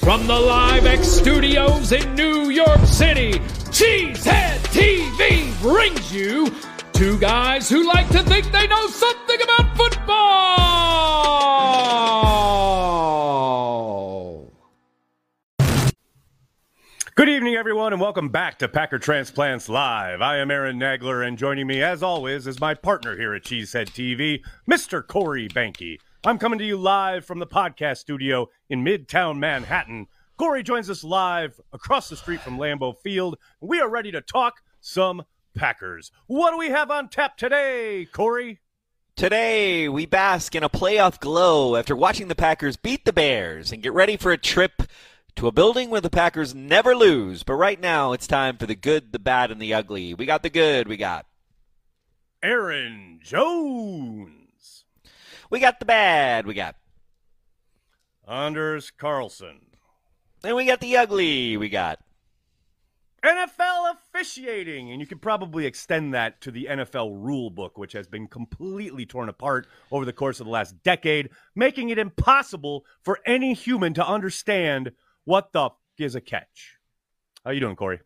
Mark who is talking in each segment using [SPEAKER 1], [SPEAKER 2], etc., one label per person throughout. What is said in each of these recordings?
[SPEAKER 1] From the Live X studios in New York City, Cheesehead TV brings you two guys who like to think they know something about football.
[SPEAKER 2] Good evening, everyone, and welcome back to Packer Transplants Live. I am Aaron Nagler, and joining me, as always, is my partner here at Cheesehead TV, Mr. Corey Behnke. I'm coming to you live from the podcast studio in Midtown Manhattan. Corey joins us live across the street from Lambeau Field. We are ready to talk some Packers. What do we have on tap today, Corey?
[SPEAKER 3] Today, we bask in a playoff glow after watching the Packers beat the Bears and get ready for a trip to a building where the Packers never lose. But right now, it's time for the good, the bad, and the ugly. We got the good, we got
[SPEAKER 2] Aaron Jones.
[SPEAKER 3] We got the bad, we got.
[SPEAKER 2] Anders Carlson.
[SPEAKER 3] And we got the ugly, we got.
[SPEAKER 2] NFL officiating, and you could probably extend that to the NFL rule book, which has been completely torn apart over the course of the last decade, making it impossible for any human to understand what the f- is a catch. How you doing, Corey?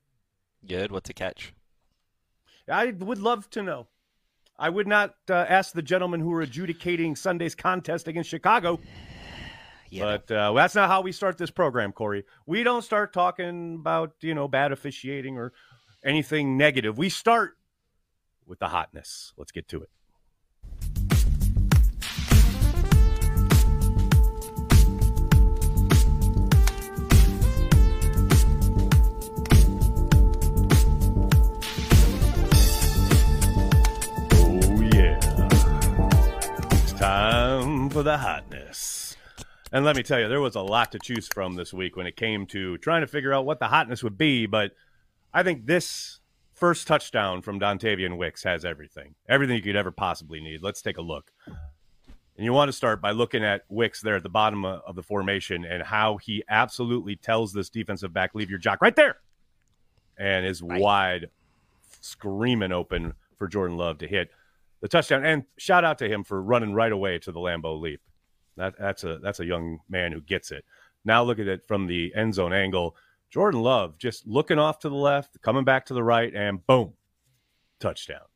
[SPEAKER 3] Good, what's a catch?
[SPEAKER 2] I would love to know. I would not uh, ask the gentlemen who are adjudicating Sunday's contest against Chicago.
[SPEAKER 3] Yeah.
[SPEAKER 2] But uh, that's not how we start this program, Corey. We don't start talking about you know bad officiating or anything negative. We start with the hotness. Let's get to it. Time for the hotness. And let me tell you, there was a lot to choose from this week when it came to trying to figure out what the hotness would be. But I think this first touchdown from Dontayvion Wicks has everything, everything you could ever possibly need. Let's take a look. And you want to start by looking at Wicks there at the bottom of the formation and how he absolutely tells this defensive back, leave your jock right there, and is
[SPEAKER 3] Right.
[SPEAKER 2] wide, screaming open for Jordan Love to hit the touchdown. And shout out to him for running right away to the Lambeau leap. That, that's a that's a young man who gets it. Now look at it from the end zone angle. Jordan Love just looking off to the left, coming back to the right, and boom, touchdown.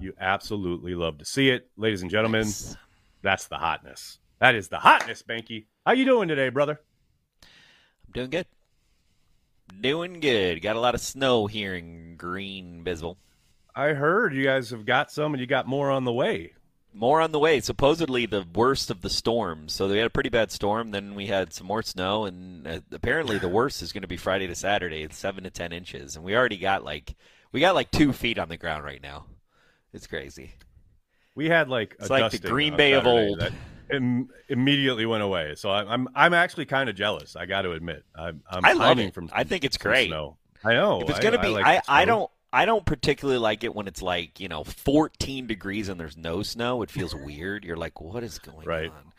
[SPEAKER 2] You absolutely love to see it, ladies and gentlemen.
[SPEAKER 3] Nice.
[SPEAKER 2] That's the hotness. That is the hotness, Behnke. How you doing today, brother?
[SPEAKER 3] I'm doing good. Doing good. Got a lot of snow here in Green Bisbal.
[SPEAKER 2] I heard you guys have got some, and you got more on the way.
[SPEAKER 3] More on the way. Supposedly the worst of the storms. So they had a pretty bad storm. Then we had some more snow, and uh, apparently the worst is going to be Friday to Saturday. It's seven to ten inches, and we already got like we got like two feet on the ground right now. It's crazy.
[SPEAKER 2] We had like a
[SPEAKER 3] It's like the Green Bay of old.
[SPEAKER 2] that Im- immediately went away. So I'm I'm, I'm actually kind of jealous. I got to admit, I'm, I'm
[SPEAKER 3] I love it.
[SPEAKER 2] from.
[SPEAKER 3] I think it's great.
[SPEAKER 2] Snow. I know.
[SPEAKER 3] If it's gonna
[SPEAKER 2] I
[SPEAKER 3] be,
[SPEAKER 2] like
[SPEAKER 3] I, I, don't, I don't particularly like it when it's like you know 14 degrees and there's no snow. It feels weird. You're like, what is going
[SPEAKER 2] Right.
[SPEAKER 3] on?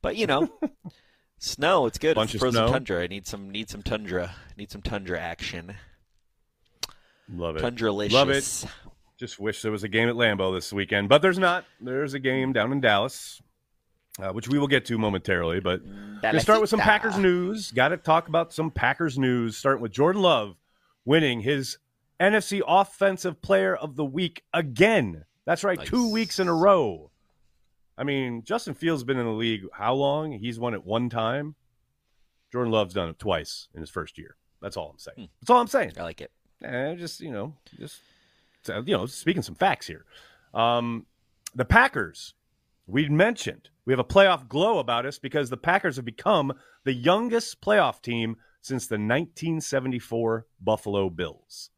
[SPEAKER 3] But you know, snow. It's good.
[SPEAKER 2] Bunch
[SPEAKER 3] it's
[SPEAKER 2] of
[SPEAKER 3] frozen tundra. I need some, need some tundra. Need some tundra action.
[SPEAKER 2] Love it.
[SPEAKER 3] Tundra
[SPEAKER 2] Love it. Just wish there was a game at Lambeau this weekend, but there's not. There's a game down in Dallas, uh, which we will get to momentarily. But Let's start with some Packers news. Got to talk about some Packers news, starting with Jordan Love winning his NFC Offensive Player of the Week again. That's right, two weeks in a row. I mean, Justin Fields been in the league how long? He's won it one time. Jordan Love's done it twice in his first year. That's all I'm saying.
[SPEAKER 3] Hmm.
[SPEAKER 2] That's all I'm saying.
[SPEAKER 3] I like it.
[SPEAKER 2] Eh, just you know, just you know, speaking some facts here. Um, the Packers, we mentioned we have a playoff glow about us because the Packers have become the youngest playoff team since the 1974 Buffalo Bills.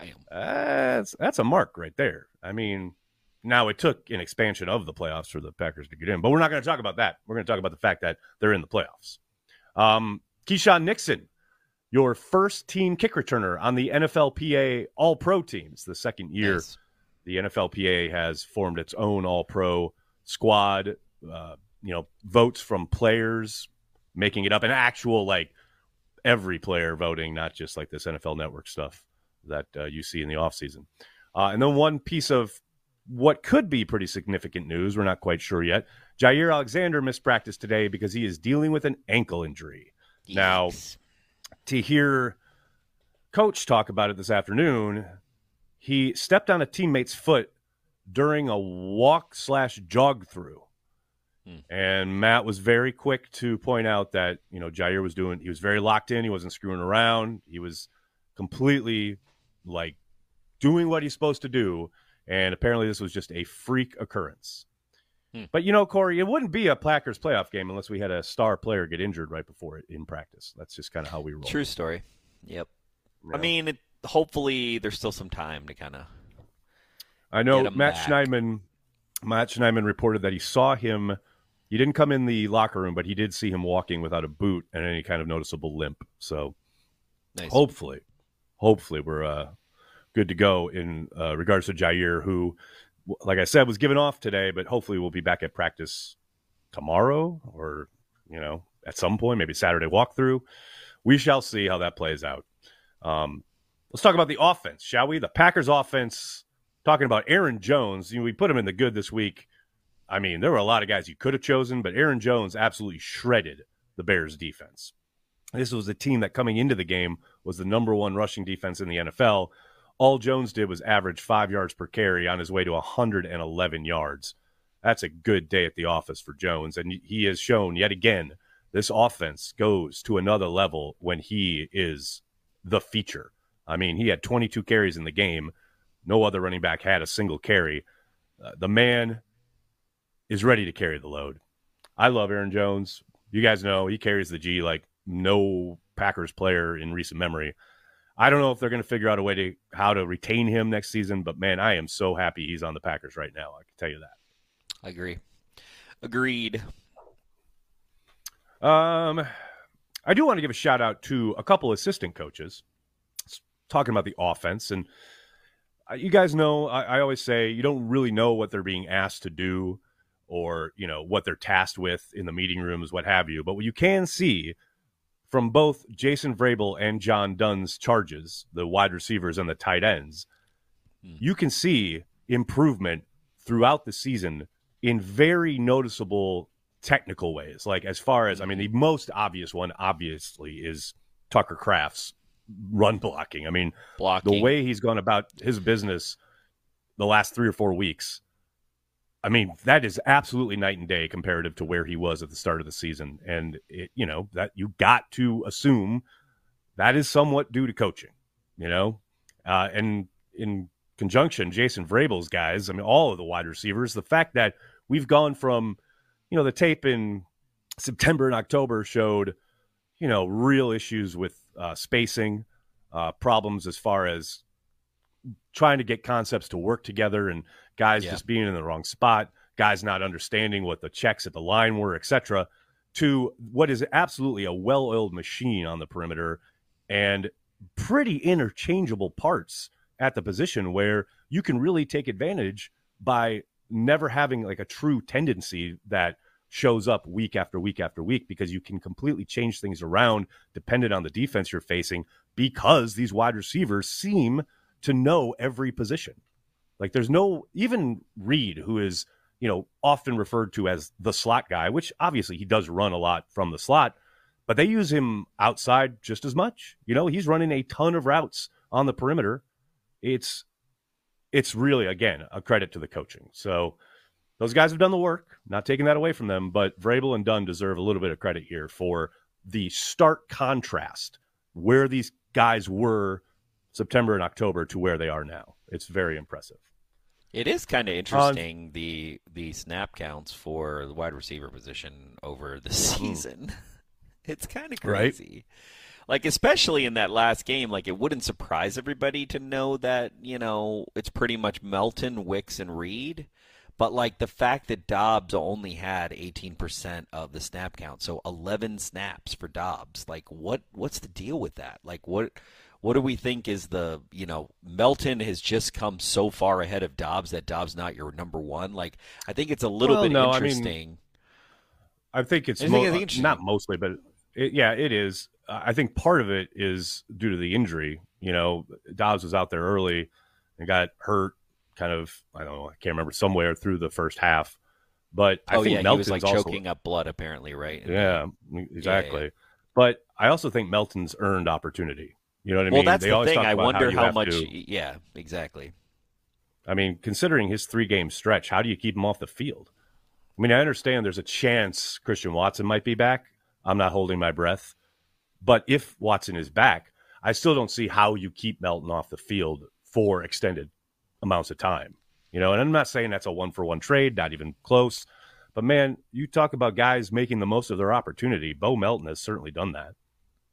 [SPEAKER 3] Damn.
[SPEAKER 2] That's that's a mark right there. I mean, now it took an expansion of the playoffs for the Packers to get in, but we're not going to talk about that. We're going to talk about the fact that they're in the playoffs. Um, Keisean Nixon, your first team kick returner on the NFLPA All Pro teams, the second year
[SPEAKER 3] Nice.
[SPEAKER 2] the NFLPA has formed its own All Pro squad. Uh, you know, votes from players making it up, an actual like every player voting, not just like this NFL Network stuff that uh, you see in the offseason. Uh, and then one piece of what could be pretty significant news, we're not quite sure yet. Jaire Alexander missed practice today because he is dealing with an ankle injury. Now, to hear coach talk about it this afternoon, he stepped on a teammate's foot during a walk slash jog through.
[SPEAKER 3] Hmm.
[SPEAKER 2] And Matt was very quick to point out that, you know, Jaire was doing, he was very locked in. He wasn't screwing around. He was completely like doing what he's supposed to do. And apparently this was just a freak occurrence.
[SPEAKER 3] Hmm.
[SPEAKER 2] But, you know, Corey, it wouldn't be a Packers playoff game unless we had a star player get injured right before it in practice. That's just kind of how we roll.
[SPEAKER 3] True story. Yep.
[SPEAKER 2] Yeah.
[SPEAKER 3] I mean, it, hopefully there's still some time to kind of.
[SPEAKER 2] I know Matt
[SPEAKER 3] back.
[SPEAKER 2] Schneidman. Matt Schneidman reported that he saw him. He didn't come in the locker room, but he did see him walking without a boot and any kind of noticeable limp. So
[SPEAKER 3] Nice.
[SPEAKER 2] hopefully, hopefully we're uh, good to go in uh, regards to Jaire, who, like I said, was given off today, but hopefully we'll be back at practice tomorrow or you know at some point, maybe Saturday walkthrough. We shall see how that plays out. Um, let's talk about the offense, shall we? The Packers offense. Talking about Aaron Jones, you know, we put him in the good this week. I mean, there were a lot of guys you could have chosen, but Aaron Jones absolutely shredded the Bears defense. This was a team that coming into the game was the number one rushing defense in the NFL. All Jones did was average five yards per carry on his way to 111 yards. That's a good day at the office for Jones. And he has shown yet again this offense goes to another level when he is the feature. I mean, he had 22 carries in the game. No other running back had a single carry. Uh, the man is ready to carry the load. I love Aaron Jones. You guys know he carries the G like no Packers player in recent memory. I don't know if they're going to figure out a way to how to retain him next season, but man, I am so happy he's on the Packers right now. I can tell you that.
[SPEAKER 3] I agree. Agreed.
[SPEAKER 2] Um, I do want to give a shout out to a couple assistant coaches talking about the offense. And uh, you guys know, I, I always say you don't really know what they're being asked to do or, you know, what they're tasked with in the meeting rooms, what have you. But what you can see from both Jason Vrabel and John Dunn's charges, the wide receivers and the tight ends,
[SPEAKER 3] Hmm.
[SPEAKER 2] you can see improvement throughout the season in very noticeable technical ways. Like as far as I mean, the most obvious one obviously is Tucker Kraft's run blocking. I mean,
[SPEAKER 3] Blocking.
[SPEAKER 2] the way he's gone about his business the last three or four weeks. I mean, that is absolutely night and day comparative to where he was at the start of the season. And it, you know, that you got to assume that is somewhat due to coaching, you know? Uh, and in conjunction, Jason Vrabel's guys, I mean, all of the wide receivers, the fact that we've gone from, you know, the tape in September and October showed, you know, real issues with uh, spacing, uh, problems as far as trying to get concepts to work together and guys
[SPEAKER 3] Yeah.
[SPEAKER 2] just being in the wrong spot, guys not understanding what the checks at the line were, etc., to what is absolutely a well-oiled machine on the perimeter and pretty interchangeable parts at the position where you can really take advantage by never having like a true tendency that shows up week after week after week because you can completely change things around dependent on the defense you're facing because these wide receivers seem to know every position. Like there's no even Reed who is, you know, often referred to as the slot guy, which obviously he does run a lot from the slot, but they use him outside just as much. You know, he's running a ton of routes on the perimeter. It's it's really again a credit to the coaching. So those guys have done the work, not taking that away from them, but Vrabel and Dunn deserve a little bit of credit here for the stark contrast where these guys were September and October to where they are now. It's very impressive.
[SPEAKER 3] It is kind of interesting the the snap counts for the wide receiver position over the season. it's kind of
[SPEAKER 2] Hmm. Right.
[SPEAKER 3] crazy. Like especially in that last game, like it wouldn't surprise everybody to know that, you know, it's pretty much Melton, Wicks and Reed. But like the fact that Doubs only had 18% of the snap count, so 11 snaps for Doubs. Like what what's the deal with that? Like what what do we think is the you know Melton has just come so far ahead of Doubs that Doubs not your number one? Like I think it's a little
[SPEAKER 2] Well,
[SPEAKER 3] bit
[SPEAKER 2] no, I mean,
[SPEAKER 3] interesting.
[SPEAKER 2] I think it's
[SPEAKER 3] I think
[SPEAKER 2] mo-
[SPEAKER 3] it's interesting.
[SPEAKER 2] not mostly, but it, yeah, it is. Uh, I think part of it is due to the injury. You know, Doubs was out there early and got hurt. Kind of, I don't know, I can't remember somewhere through the first half. But I
[SPEAKER 3] oh
[SPEAKER 2] think
[SPEAKER 3] yeah,
[SPEAKER 2] Melton's
[SPEAKER 3] he was like
[SPEAKER 2] also,
[SPEAKER 3] choking up blood apparently, right?
[SPEAKER 2] Yeah, exactly. But I also think Melton's earned opportunity. You know what I
[SPEAKER 3] well,
[SPEAKER 2] mean?
[SPEAKER 3] that's
[SPEAKER 2] They
[SPEAKER 3] the thing. I wonder
[SPEAKER 2] you
[SPEAKER 3] how much.
[SPEAKER 2] to-
[SPEAKER 3] Yeah, exactly.
[SPEAKER 2] I mean, considering his three game stretch, how do you keep him off the field? I mean, I understand there's a chance Christian Watson might be back. I'm not holding my breath. But if Watson is back, I still don't see how you keep Melton off the field for extended amounts of time. You know, and I'm not saying that's a one for one trade, not even close. But man, you talk about guys making the most of their opportunity. Bo Melton has certainly done that.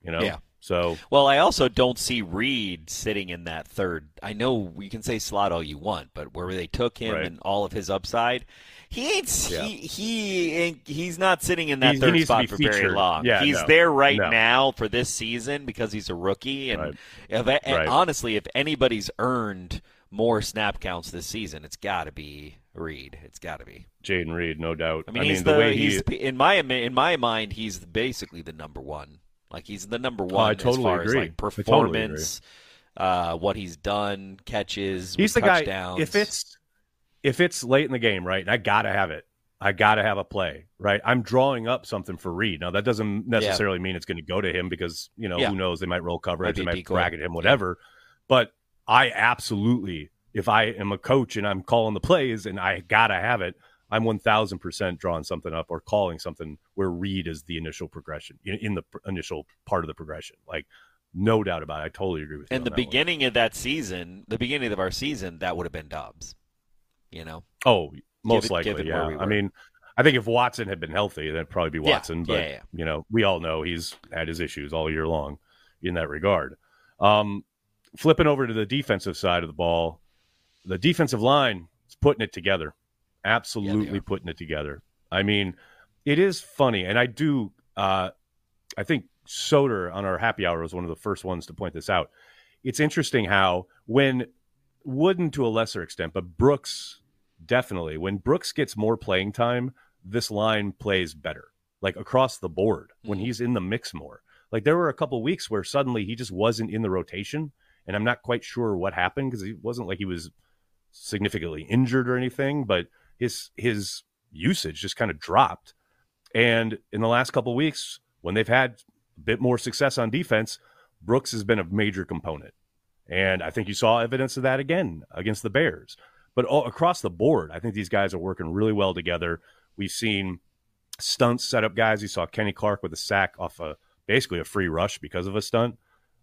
[SPEAKER 2] You know?
[SPEAKER 3] Yeah.
[SPEAKER 2] So
[SPEAKER 3] Well, I also don't see Reed sitting in that third. I know you can say slot all you want, but where they took him
[SPEAKER 2] Right.
[SPEAKER 3] and all of his upside, he ain't.
[SPEAKER 2] Yeah.
[SPEAKER 3] He he ain't, he's not sitting in that third spot for very long.
[SPEAKER 2] Yeah,
[SPEAKER 3] he's
[SPEAKER 2] no.
[SPEAKER 3] there right
[SPEAKER 2] No.
[SPEAKER 3] now for this season because he's a rookie, and
[SPEAKER 2] Right.
[SPEAKER 3] if and
[SPEAKER 2] Right.
[SPEAKER 3] honestly, if anybody's earned more snap counts this season, it's got to be Reed. It's got to be.
[SPEAKER 2] Jayden Reed, no doubt.
[SPEAKER 3] I mean, he's the,
[SPEAKER 2] the way he
[SPEAKER 3] he's in my in my mind he's basically the number one. Like he's the number one
[SPEAKER 2] Oh, I totally
[SPEAKER 3] as far
[SPEAKER 2] agree.
[SPEAKER 3] as like
[SPEAKER 2] I totally agree.
[SPEAKER 3] performance, uh, what he's done, catches,
[SPEAKER 2] he's the
[SPEAKER 3] touchdowns.
[SPEAKER 2] guy. If it's if it's late in the game, right, and I gotta have it, I gotta have a play, right. I'm drawing up something for Reed. Now that doesn't necessarily mean it's going to go to him because you know
[SPEAKER 3] Yeah.
[SPEAKER 2] who knows they might roll coverage, they might bracket him, whatever. But I absolutely, if I am a coach and I'm calling the plays and I gotta have it, I'm 1,000 percent drawing something up or calling something where Reed is the initial progression in, in the pr- initial part of the progression. Like no doubt about it. I totally agree with you.
[SPEAKER 3] in the
[SPEAKER 2] that one.
[SPEAKER 3] beginning of that season, the beginning of our season, that would have been Doubs. You know,
[SPEAKER 2] Oh, most
[SPEAKER 3] it-
[SPEAKER 2] likely, yeah.
[SPEAKER 3] we
[SPEAKER 2] I mean, I think if Watson had been healthy, then it'd probably be Watson.
[SPEAKER 3] yeah,
[SPEAKER 2] But
[SPEAKER 3] yeah.
[SPEAKER 2] you know, we all know he's had his issues all year long in that regard. Um, flipping over to the defensive side of the ball, the defensive line is putting it together. Absolutely
[SPEAKER 3] are.
[SPEAKER 2] putting it together. I mean, it is funny, and I do. Uh, I think Soder on our happy hour was one of the first ones to point this out. It's interesting how when Wooden to a lesser extent, but Brooks definitely when Brooks gets more playing time, this line plays better, like across the board when
[SPEAKER 3] Mhm.
[SPEAKER 2] he's in the mix more. Like there were a couple weeks where suddenly he just wasn't in the rotation, and I'm not quite sure what happened because it wasn't like he was significantly injured or anything, but his his usage just kind of dropped. And in the last couple weeks, when they've had a bit more success on defense, Brooks has been a major component. And I think you saw evidence of that again against the Bears. But all, across the board, I think these guys are working really well together. We've seen stunts set up guys. You saw Kenny Clark with a sack off a basically a free rush because of a stunt.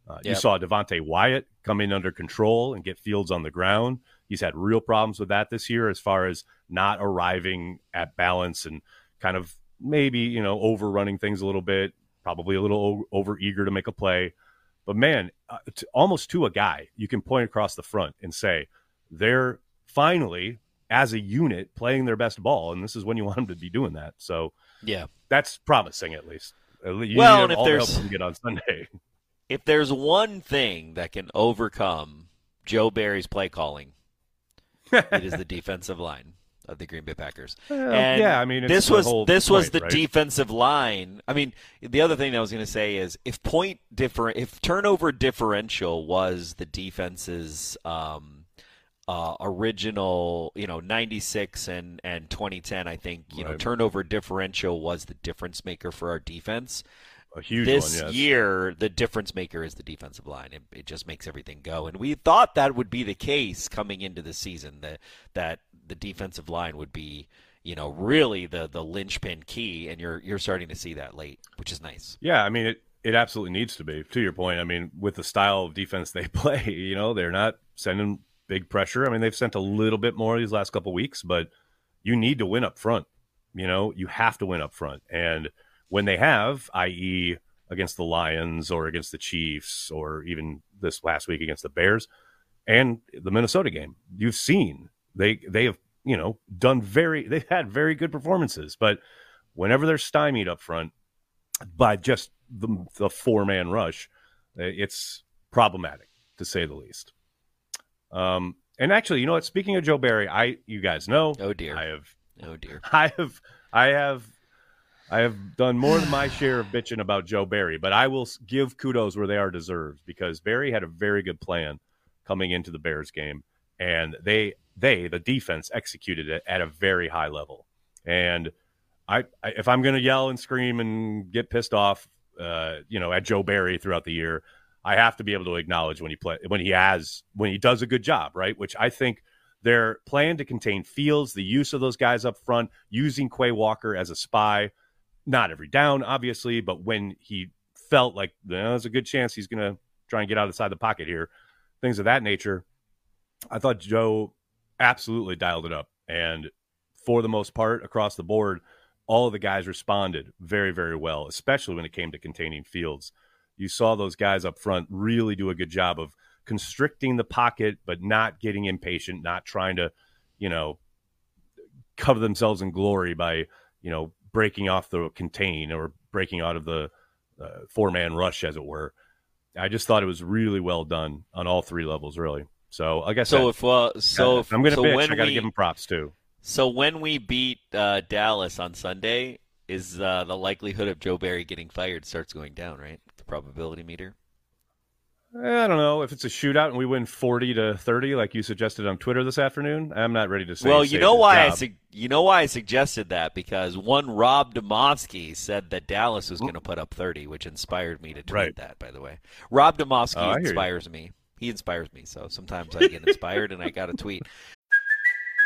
[SPEAKER 2] Uh, You saw Devonte Wyatt come in under control and get Fields on the ground. He's had real problems with that this year as far as not arriving at balance and kind of maybe, you know, overrunning things a little bit, probably a little over eager to make a play. But man, uh, to, almost to a guy, you can point across the front and say they're finally, as a unit, playing their best ball, and this is when you want them to be doing that. So
[SPEAKER 3] yeah.
[SPEAKER 2] that's promising, at least. At You
[SPEAKER 3] Well, and if
[SPEAKER 2] all the help
[SPEAKER 3] there's-
[SPEAKER 2] get on Sunday.
[SPEAKER 3] If there's one thing that can overcome Joe Barry's play calling, it is the defensive line of the Green Bay Packers.
[SPEAKER 2] Well,
[SPEAKER 3] And
[SPEAKER 2] yeah, I mean, it's
[SPEAKER 3] this was this was the
[SPEAKER 2] right?
[SPEAKER 3] defensive line. I mean, the other thing I was going to say is if point differ if turnover differential was the defense's um, uh, original, you know, 96 and and 2010, I think, you know, turnover differential was the difference maker for our defense.
[SPEAKER 2] A huge
[SPEAKER 3] this
[SPEAKER 2] one, yes.
[SPEAKER 3] year, the difference maker is the defensive line. It, it just makes everything go. And we thought that would be the case coming into the season that that the defensive line would be, you know, really the the linchpin key. And you're you're starting to see that late, which is nice.
[SPEAKER 2] Yeah, I mean it. It absolutely needs to be. To your point, I mean, with the style of defense they play, you know, they're not sending big pressure. I mean, they've sent a little bit more these last couple weeks, but you need to win up front. You know, you have to win up front, and when they have, i.e., against the Lions or against the Chiefs or even this last week against the Bears and the Minnesota game, you've seen they they have you know done very they've had very good performances, but whenever they're stymied up front by just the, the four man rush, uh, it's problematic to say the least. Um, and actually, you know what? Speaking of Joe Barry, I you guys know,
[SPEAKER 3] Oh dear.
[SPEAKER 2] I have
[SPEAKER 3] Oh dear.
[SPEAKER 2] I have I have I have done more than my share of bitching about Joe Barry, but I will give kudos where they are deserved because Barry had a very good plan coming into the Bears game, and they they the defense executed it at a very high level. And I, I if I'm going to yell and scream and get pissed off, uh, you know, at Joe Barry throughout the year, I have to be able to acknowledge when he play when he has when he does a good job, right? Which I think their plan to contain Fields, the use of those guys up front, using Quay Walker as a spy, not every down, obviously, but when he felt like there's a good chance he's going to try and get outside the pocket here, things of that nature. I thought Joe absolutely dialed it up. And for the most part, across the board, all of the guys responded very, very well, especially when it came to containing Fields. You saw those guys up front really do a good job of constricting the pocket, but not getting impatient, not trying to, you know, cover themselves in glory by, you know, breaking off the contain or breaking out of the uh, four man rush, as it were. I just thought it was really well done on all three levels, really. So, I guess
[SPEAKER 3] so. if uh, so, if,
[SPEAKER 2] I'm going to
[SPEAKER 3] so
[SPEAKER 2] bitch, I got to give him props too.
[SPEAKER 3] So when we beat uh, Dallas on Sunday, is uh, the likelihood of Joe Barry getting fired starts going down, right? The probability meter.
[SPEAKER 2] Eh, I don't know if it's a shootout and we win forty to thirty, like you suggested on Twitter this afternoon. I'm not ready to say.
[SPEAKER 3] Well, you know why I su- you know why I suggested that because one Rob Demovsky said that Dallas was going to put up thirty, which inspired me to tweet
[SPEAKER 2] right.
[SPEAKER 3] that. By the way, Rob Demovsky
[SPEAKER 2] oh,
[SPEAKER 3] inspires me. He inspires me, so sometimes I get inspired and I got a tweet.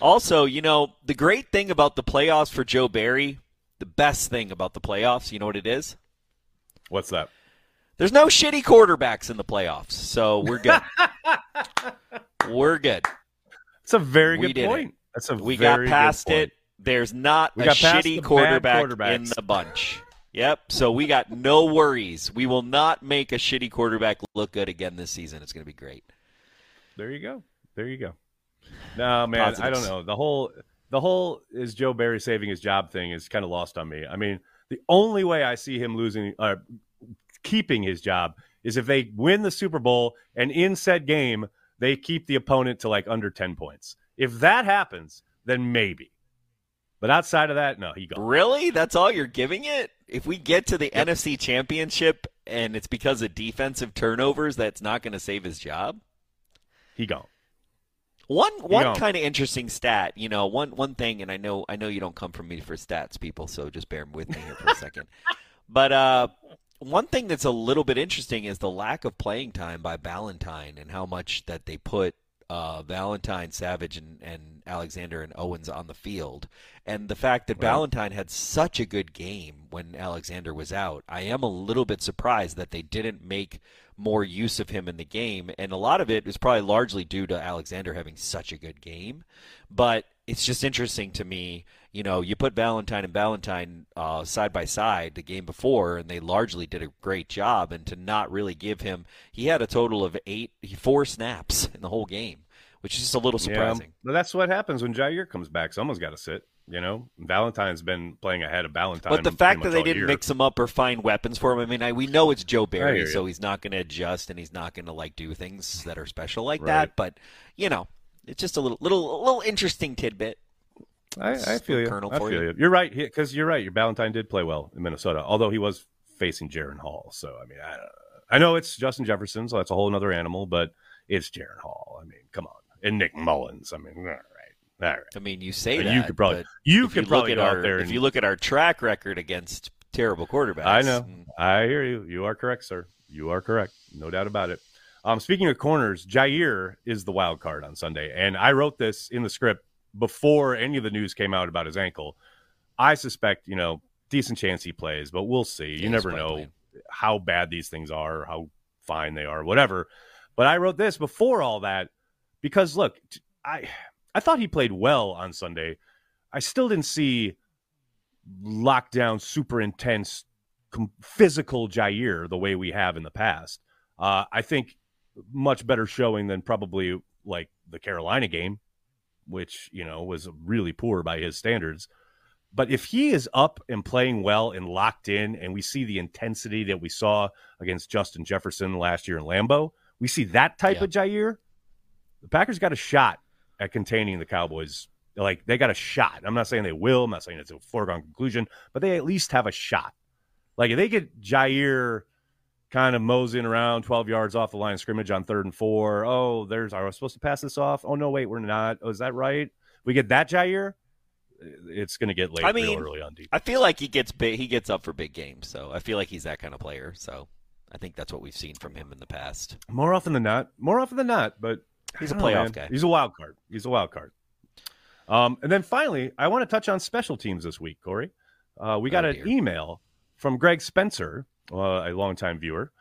[SPEAKER 3] Also, you know, the great thing about the playoffs for Joe Barry, the best thing about the playoffs, you know what it is?
[SPEAKER 2] What's that?
[SPEAKER 3] There's no shitty quarterbacks in the playoffs, so we're good. we're good.
[SPEAKER 2] It's a very
[SPEAKER 3] We
[SPEAKER 2] good point.
[SPEAKER 3] it.
[SPEAKER 2] That's a
[SPEAKER 3] We got past it. There's not
[SPEAKER 2] We
[SPEAKER 3] a shitty quarterback in the bunch. Yep. So we got no worries. We will not make a shitty quarterback look good again this season. It's going to be great.
[SPEAKER 2] There you go. There you go. No, man, I don't know. The whole the whole is Joe Barry saving his job thing is kind of lost on me. I mean, the only way I see him losing uh, keeping his job is if they win the Super Bowl and in said game they keep the opponent to like under 10 points. If that happens, then maybe. But outside of that, no, he gone.
[SPEAKER 3] Really? That's all you're giving it? If we get to the
[SPEAKER 2] Yep.
[SPEAKER 3] NFC Championship and it's because of defensive turnovers, that's not going to save his job?
[SPEAKER 2] He gone.
[SPEAKER 3] One one
[SPEAKER 2] know.
[SPEAKER 3] kind of interesting stat, you know, one one thing, and I know I know you don't come from me for stats, people, so just bear with me here for a second. But uh, one thing that's a little bit interesting is the lack of playing time by Valentine and how much that they put uh, Valentine, Savage, and, and Alexander and Owens on the field, and the fact that
[SPEAKER 2] Well-
[SPEAKER 3] Valentine had such a good game when Alexander was out. I am a little bit surprised that they didn't make more use of him in the game, and a lot of it is probably largely due to Alexander having such a good game. But it's just interesting to me. You know, you put Valentine and Valentine uh, side by side the game before, and they largely did a great job. And to not really give him, he had a total of eight, four snaps in the whole game, which is just a little surprising.
[SPEAKER 2] Yeah, but that's what happens when Jaire comes back. Someone's got to sit. You know, Valentine's been playing ahead of Valentine.
[SPEAKER 3] But the fact that they didn't
[SPEAKER 2] year.
[SPEAKER 3] mix him up or find weapons for him, I mean, I, we know it's Joe Barry, so he's not going to adjust and he's not going to like do things that are special like
[SPEAKER 2] Right.
[SPEAKER 3] that. But you know, it's just a little, little, little interesting tidbit.
[SPEAKER 2] I, I feel you.
[SPEAKER 3] Colonel
[SPEAKER 2] I
[SPEAKER 3] for
[SPEAKER 2] feel
[SPEAKER 3] you.
[SPEAKER 2] you. You're right because you're right. Your Valentine did play well in Minnesota, although he was facing Jaren Hall. So I mean, I, I know it's Justin Jefferson, so that's a whole other animal, but it's Jaren Hall. I mean, come on, and Nick Mullens. I mean, all right, all right.
[SPEAKER 3] I mean, you say
[SPEAKER 2] You
[SPEAKER 3] that
[SPEAKER 2] could probably-
[SPEAKER 3] but
[SPEAKER 2] you could
[SPEAKER 3] look
[SPEAKER 2] probably go out
[SPEAKER 3] our,
[SPEAKER 2] there
[SPEAKER 3] if
[SPEAKER 2] and-
[SPEAKER 3] you look at our track record against terrible quarterbacks.
[SPEAKER 2] I know.
[SPEAKER 3] mm,
[SPEAKER 2] I hear you. You are correct, sir. You are correct. No doubt about it. Um, speaking of corners, Jaire is the wild card on Sunday, and I wrote this in the script before any of the news came out about his ankle. I suspect, you know, decent chance he plays, but we'll see. You never know
[SPEAKER 3] playing.
[SPEAKER 2] how bad these things are, how fine they are, whatever. But I wrote this before all that because look, I I thought he played well on Sunday. I still didn't see lockdown, super intense, physical Jaire the way we have in the past. Uh, I think much better showing than probably like the Carolina game, which you know was really poor by his standards. But if he is up and playing well and locked in, and we see the intensity that we saw against Justin Jefferson last year in Lambeau, we see that type yeah. of Jaire. The Packers got a shot at containing the Cowboys. Like they got a shot. I'm not saying they will. I'm not saying it's a foregone conclusion, but they at least have a shot. Like if they get Jaire kind of moseying around 12 yards off the line of scrimmage on third and four. Oh, there's are we supposed to pass this off? Oh no, wait, we're not. Oh, is that right? We get that Jaire. It's going to get late. I mean, early on deep.
[SPEAKER 3] I feel like he gets big. He gets up for big games, so I feel like he's that kind of player. So I think that's what we've seen from him in the past.
[SPEAKER 2] More often than not. More often than not. But
[SPEAKER 3] he's a playoff know, guy.
[SPEAKER 2] He's a wild card. He's a wild card. Um, and then finally, I want to touch on special teams this week, Corey. Uh, we got oh, an email from Greg Spencer, uh, a longtime viewer,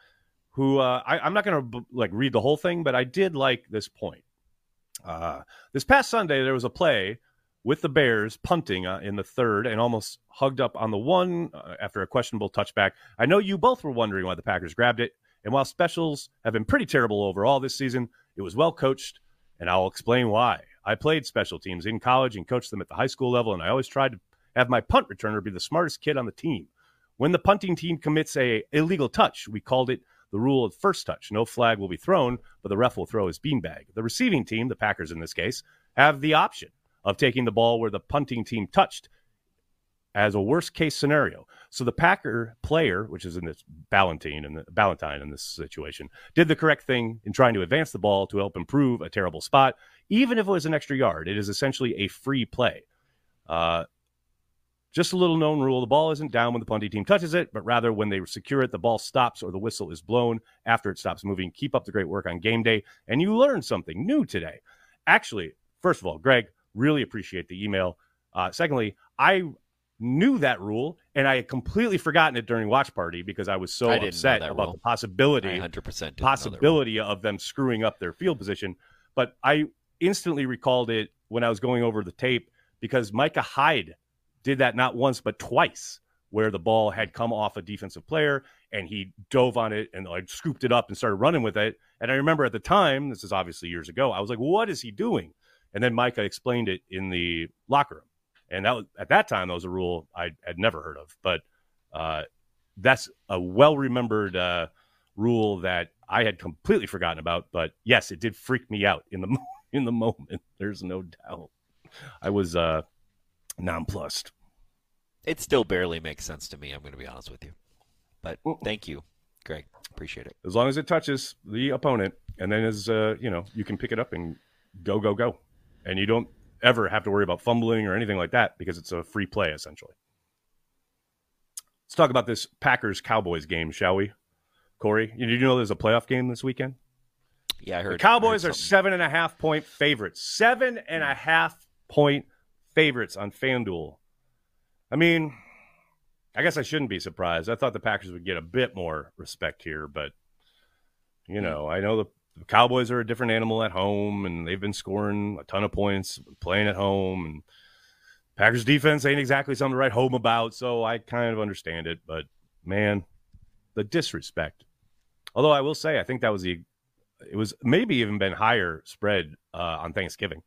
[SPEAKER 2] who uh, I, am not going to like read the whole thing, but I did like this point. Uh, this past Sunday, there was a play with the Bears punting uh, in the third and almost hugged up on the one uh, after a questionable touchback. I know you both were wondering why the Packers grabbed it. And while specials have been pretty terrible overall this season, it was well coached, and I'll explain why. I played special teams in college and coached them at the high school level, and I always tried to have my punt returner be the smartest kid on the team. When the punting team commits a illegal touch, we called it the rule of first touch. No flag will be thrown, but the ref will throw his beanbag. The receiving team, the Packers in this case, have the option of taking the ball where the punting team touched as a worst case scenario. So the Packer player, which is in this Ballentine and Ballentine in this situation, did the correct thing in trying to advance the ball to help improve a terrible spot, even if it was an extra yard. It is essentially a free play. Uh, just a little known rule: the ball isn't down when the punting team touches it, but rather when they secure it, the ball stops or the whistle is blown after it stops moving. Keep up the great work on game day, and you learned something new today. Actually, first of all, Greg, really appreciate the email. Uh, secondly, I knew that rule and I had completely forgotten it during watch party because I was so I upset about rule. the possibility 100% possibility of them screwing up their field position. But I instantly recalled it when I was going over the tape because Micah Hyde did that not once but twice where the ball had come off a defensive player and he dove on it and like scooped it up and started running with it. And I remember at the time, this is obviously years ago, I was like, what is he doing? And then Micah explained it in the locker room. And that was, at that time, that was a rule I had never heard of. But uh, that's a well remembered uh, rule that I had completely forgotten about. But yes, it did freak me out in the in the moment. There's no doubt. I was uh, nonplussed.
[SPEAKER 3] It still barely makes sense to me. I'm going to be honest with you. But thank you, Greg. Appreciate it.
[SPEAKER 2] As long as it touches the opponent, and then as uh, you know, you can pick it up and go, go, go, and you don't ever have to worry about fumbling or anything like that because it's a free play essentially. Let's talk about this Packers Cowboys game, shall we? Corey, did you know there's a playoff game this weekend?
[SPEAKER 3] Yeah, I heard.
[SPEAKER 2] The Cowboys
[SPEAKER 3] I heard
[SPEAKER 2] are seven and a half point favorites. Seven and a half point favorites on FanDuel. I mean, I guess I shouldn't be surprised. I thought the Packers would get a bit more respect here, but you hmm. know, I know the the Cowboys are a different animal at home, and they've been scoring a ton of points playing at home. And Packers defense ain't exactly something to write home about, so I kind of understand it. But man, the disrespect. Although I will say, I think that was the it was maybe even been higher spread uh, on Thanksgiving.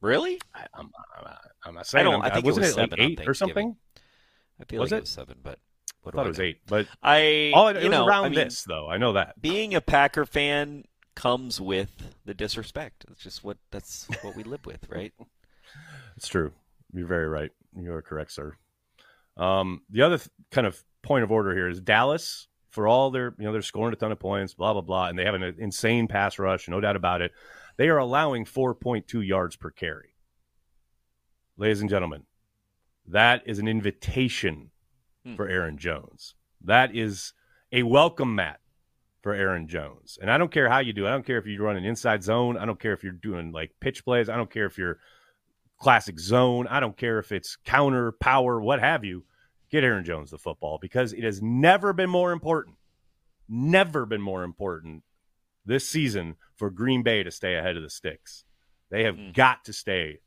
[SPEAKER 3] Really?
[SPEAKER 2] I, am I'm, I'm not saying. I, don't, I think wasn't it, was it like eight or something.
[SPEAKER 3] I feel was like it? it was seven, but
[SPEAKER 2] what I thought it was eight, but
[SPEAKER 3] I
[SPEAKER 2] all it, it
[SPEAKER 3] was
[SPEAKER 2] know, around
[SPEAKER 3] I mean,
[SPEAKER 2] this though. I know that
[SPEAKER 3] being a Packer fan comes with the disrespect. It's just what that's what we live with, right?
[SPEAKER 2] It's true. You're very right. You are correct, sir. Um, the other th- kind of point of order here is Dallas for all their you know they're scoring a ton of points, blah blah blah, and they have an insane pass rush, no doubt about it. They are allowing 4.2 yards per carry. Ladies and gentlemen, that is an invitation hmm. for Aaron Jones. That is a welcome mat for Aaron Jones. And I don't care how you do it. I don't care if you run an inside zone. I don't care if you're doing like pitch plays. I don't care if you're classic zone. I don't care if it's counter, power, what have you. get Aaron Jones the football because it has never been more important, never been more important this season for Green Bay to stay ahead of the sticks. They have mm. got to stay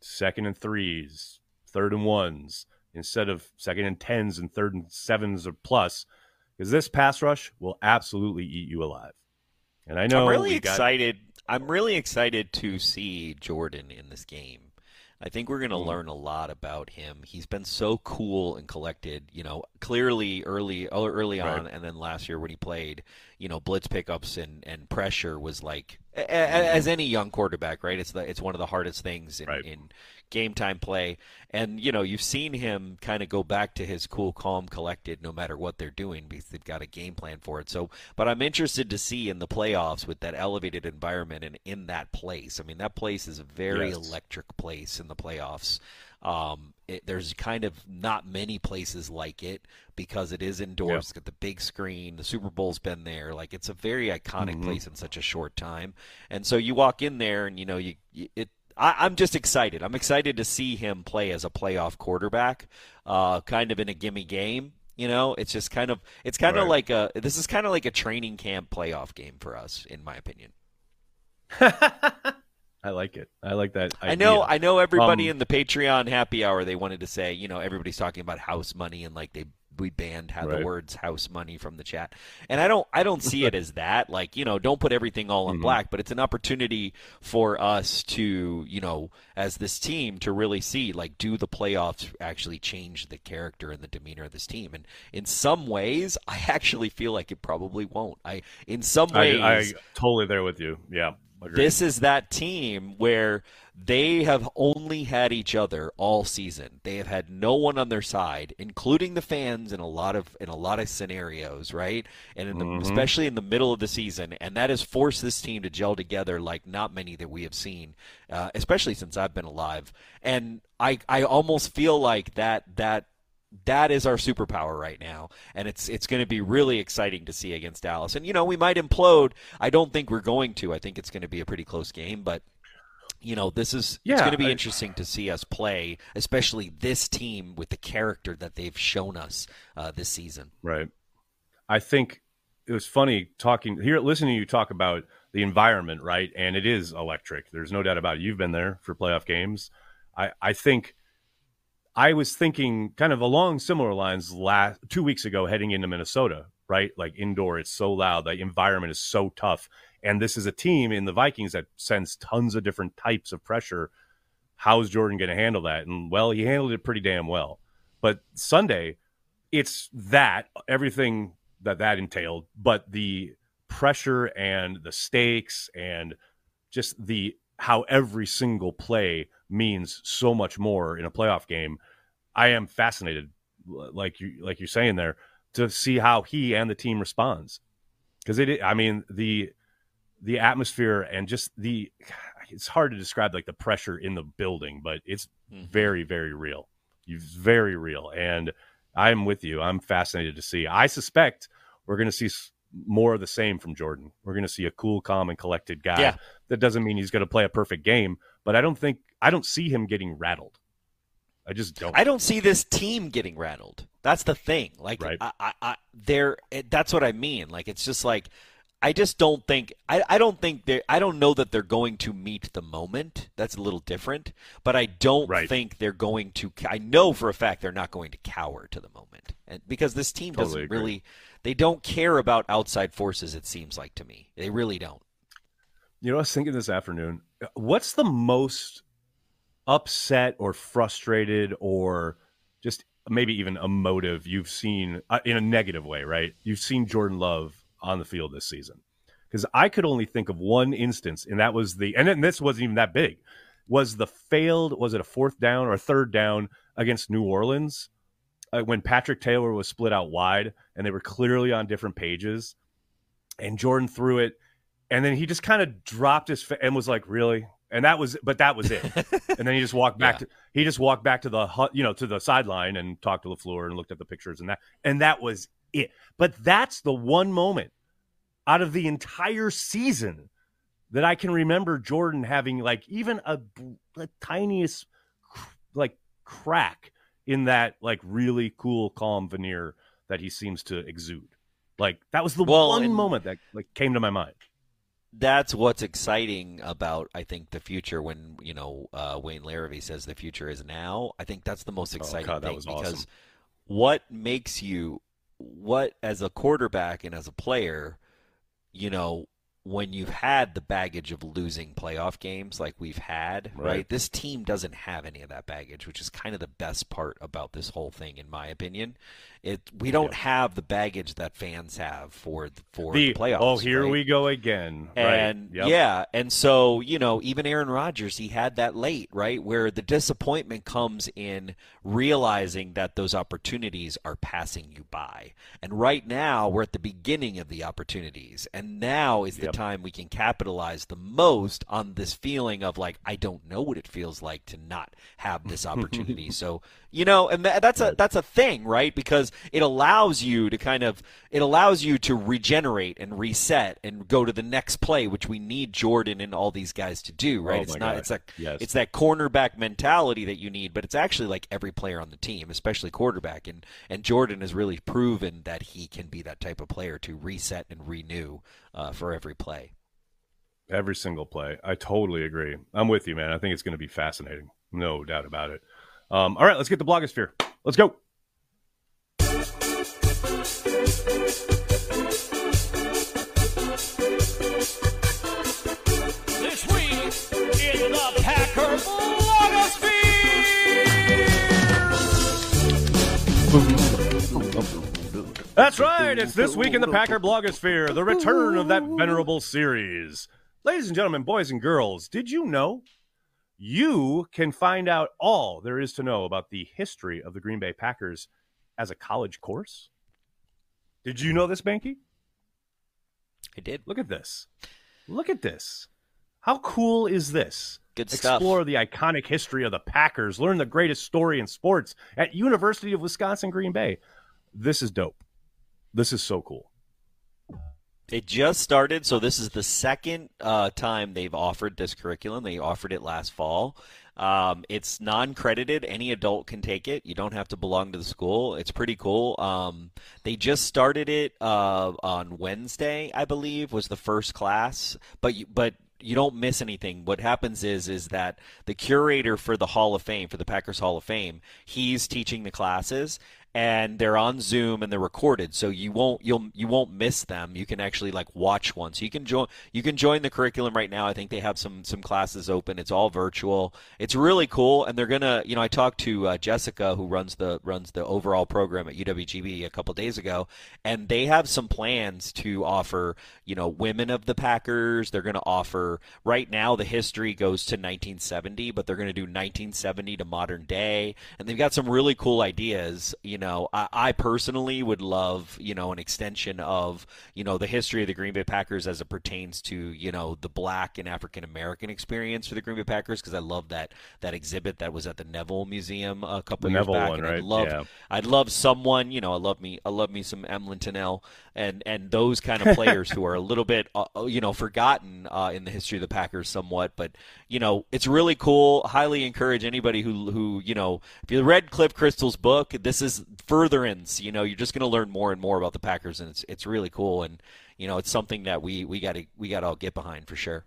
[SPEAKER 2] second and threes, third and ones, instead of second and tens and third and sevens or plus, because this pass rush will absolutely eat you alive. And I know
[SPEAKER 3] I'm really excited. Got... I'm really excited to see Jordan in this game. I think we're going to mm. learn a lot about him. He's been so cool and collected, you know, clearly early early on right. and then last year when he played, you know, blitz pickups and, and pressure was like as any young quarterback, right? It's the it's one of the hardest things in, right. in game time play. And, you know, you've seen him kind of go back to his cool, calm, collected no matter what they're doing because they've got a game plan for it. So, but I'm interested to see in the playoffs with that elevated environment and in that place. I mean, that place is a very yes. electric place in the playoffs. Um, it, there's kind of not many places like it because it is indoors. Yep. It's got the big screen. The Super Bowl's been there. Like it's a very iconic mm-hmm. place in such a short time. And so you walk in there, and you know, you, you it I, am just excited. I'm excited to see him play as a playoff quarterback, uh, kind of in a gimme game. You know, it's just kind of it's kind right. of like a this is kind of like a training camp playoff game for us, in my opinion.
[SPEAKER 2] I like it. I like that. Idea.
[SPEAKER 3] I know. I know. Everybody um, in the Patreon happy hour, they wanted to say, you know, everybody's talking about house money and like they we banned had right. the words house money from the chat. And i don't i don't see it as that. Like you know don't put everything all in mm-hmm. black but it's an opportunity for us to you know as this team to really see like do the playoffs actually change the character and the demeanor of this team? And in some ways i actually feel like it probably won't. I in some ways
[SPEAKER 2] i, I totally there with you. Yeah
[SPEAKER 3] Agreed. This is that team where they have only had each other all season. They have had no one on their side, including the fans in a lot of in a lot of scenarios, right? And in the, mm-hmm. especially in the middle of the season, and that has forced this team to gel together like not many that we have seen, uh, especially since I've been alive. And I I almost feel like that that that is our superpower right now, and it's it's going to be really exciting to see against Dallas. And you know, we might implode. I don't think we're going to. I think it's going to be a pretty close game, but you know, this is yeah, it's going to be I, interesting to see us play, especially this team with the character that they've shown us uh, this season.
[SPEAKER 2] Right. I think it was funny talking here, listening to you talk about the environment, right? And it is electric. There's no doubt about it. You've been there for playoff games. I I think I was thinking kind of along similar lines last two weeks ago heading into Minnesota, right? Like indoor, it's so loud, the environment is so tough. And this is a team in the Vikings that sends tons of different types of pressure. How's Jordan going to handle that? And well, he handled it pretty damn well. But Sunday, it's that everything that that entailed, but the pressure and the stakes and just the how every single play means so much more in a playoff game. I am fascinated, like you like you're saying there, to see how he and the team responds. Because it, I mean, the the atmosphere and just the it's hard to describe like the pressure in the building, but it's mm-hmm. very very real. It's very real, and I'm with you. I'm fascinated to see. I suspect we're going to see more of the same from Jordan. We're going to see a cool, calm, and collected guy. Yeah. That doesn't mean he's going to play a perfect game, but I don't think I don't see him getting rattled. I just don't.
[SPEAKER 3] I don't see this team getting rattled. That's the thing. Like, right. I, I, I, they're. That's what I mean. Like, it's just like, I just don't think. I, I don't think they. I don't know that they're going to meet the moment. That's a little different. But I don't right. think they're going to. I know for a fact they're not going to cower to the moment, and because this team totally doesn't agree. really. They don't care about outside forces. It seems like to me, they really don't.
[SPEAKER 2] You know, I was thinking this afternoon. What's the most upset or frustrated or just maybe even emotive you've seen uh, in a negative way, right? You've seen Jordan Love on the field this season. Because I could only think of one instance, and that was the, and this wasn't even that big, was the failed, was it a fourth down or a third down against New Orleans uh, when Patrick Taylor was split out wide and they were clearly on different pages, and Jordan threw it, and then he just kind of dropped his fa- and was like, "Really? and that was but that was it and then he just walked back yeah. to he just walked back to the you know to the sideline and talked to LaFleur and looked at the pictures and that and that was it but that's the one moment out of the entire season that I can remember Jordan having like even a, a tiniest like crack in that like really cool, calm veneer that he seems to exude. Like that was the
[SPEAKER 3] Well,
[SPEAKER 2] one moment that like came to my mind.
[SPEAKER 3] that's what's exciting about I think the future when you know uh, Wayne Larrivee says the future is now. I think that's the most exciting
[SPEAKER 2] Oh, God,
[SPEAKER 3] thing because what makes you what as a quarterback and as a player, you know, when you've had the baggage of losing playoff games like we've had, right?
[SPEAKER 2] Right.
[SPEAKER 3] This team doesn't have any of that baggage, which is kind of the best part about this whole thing, in my opinion. It we don't have the baggage that fans have for the, for the,
[SPEAKER 2] The
[SPEAKER 3] playoffs.
[SPEAKER 2] oh, here
[SPEAKER 3] right?
[SPEAKER 2] we go again.
[SPEAKER 3] And
[SPEAKER 2] right. Yep.
[SPEAKER 3] yeah, and so, you know, even Aaron Rodgers, he had that late, right? Where the disappointment comes in realizing that those opportunities are passing you by. And right now, we're at the beginning of the opportunities. And now is the
[SPEAKER 2] Yep.
[SPEAKER 3] Time we can capitalize the most on this feeling of like, I don't know what it feels like to not have this opportunity. so, you know, and tha- that's a that's a thing, right? Because it allows you to kind of it allows you to regenerate and reset and go to the next play, which we need Jordan and all these guys to do, right?
[SPEAKER 2] Oh
[SPEAKER 3] it's not
[SPEAKER 2] God.
[SPEAKER 3] it's like
[SPEAKER 2] Yes.
[SPEAKER 3] it's that cornerback mentality that you need, but it's actually like every player on the team, especially quarterback, and and Jordan has really proven that he can be that type of player to reset and renew uh, for every play.
[SPEAKER 2] Every single play. I totally agree. I'm with you, man. I think it's going to be fascinating. No doubt about it. Um, all right, let's get the blogosphere. Let's go.
[SPEAKER 1] This week in the Packer blogosphere.
[SPEAKER 2] That's right. It's this week in the Packer blogosphere, the return of that venerable series. Ladies and gentlemen, boys and girls, did you know you can find out all there is to know about the history of the Green Bay Packers as a college course? Did you know this, Behnke?
[SPEAKER 3] I did.
[SPEAKER 2] Look at this. Look at this. How cool is this?
[SPEAKER 3] Good stuff.
[SPEAKER 2] Explore the iconic history of the Packers. Learn the greatest story in sports at University of Wisconsin Green Bay. This is dope. This is so cool.
[SPEAKER 3] It just started, so this is the second uh, time they've offered this curriculum. They offered it last fall. Um, it's non-credited; any adult can take it. You don't have to belong to the school. It's pretty cool. Um, they just started it uh, on Wednesday, I believe, was the first class. But you, but you don't miss anything. What happens is is that the curator for the Hall of Fame, for the Packers Hall of Fame, he's teaching the classes and they're on Zoom and they're recorded, so you won't you'll you won't miss them. You can actually like watch one, so you can join you can join the curriculum right now. I think they have some some classes open. It's all virtual. It's really cool, and they're gonna you know I talked to uh, Jessica who runs the runs the overall program at UWGB a couple days ago, and they have some plans to offer you know women of the Packers. They're gonna offer right now the history goes to 1970, but they're gonna do 1970 to modern day, and they've got some really cool ideas. You know, I, I personally would love, you know, an extension of, you know, the history of the Green Bay Packers as it pertains to, you know, the black and African American experience for the Green Bay Packers because I love that that exhibit that was at the Neville Museum a couple
[SPEAKER 2] The
[SPEAKER 3] years
[SPEAKER 2] Neville
[SPEAKER 3] back.
[SPEAKER 2] one,
[SPEAKER 3] and
[SPEAKER 2] right?
[SPEAKER 3] I'd love,
[SPEAKER 2] Yeah.
[SPEAKER 3] I'd love someone, you know, I love me, I love me some Emlen Tunnell and and those kind of players who are a little bit, uh, you know, forgotten uh, in the history of the Packers somewhat. But you know, it's really cool. Highly encourage anybody who who you know, if you read Cliff Christl's book, this is furtherance. You know, you're just going to learn more and more about the Packers, and it's it's really cool. And you know, it's something that we we got to we got to all get behind for sure.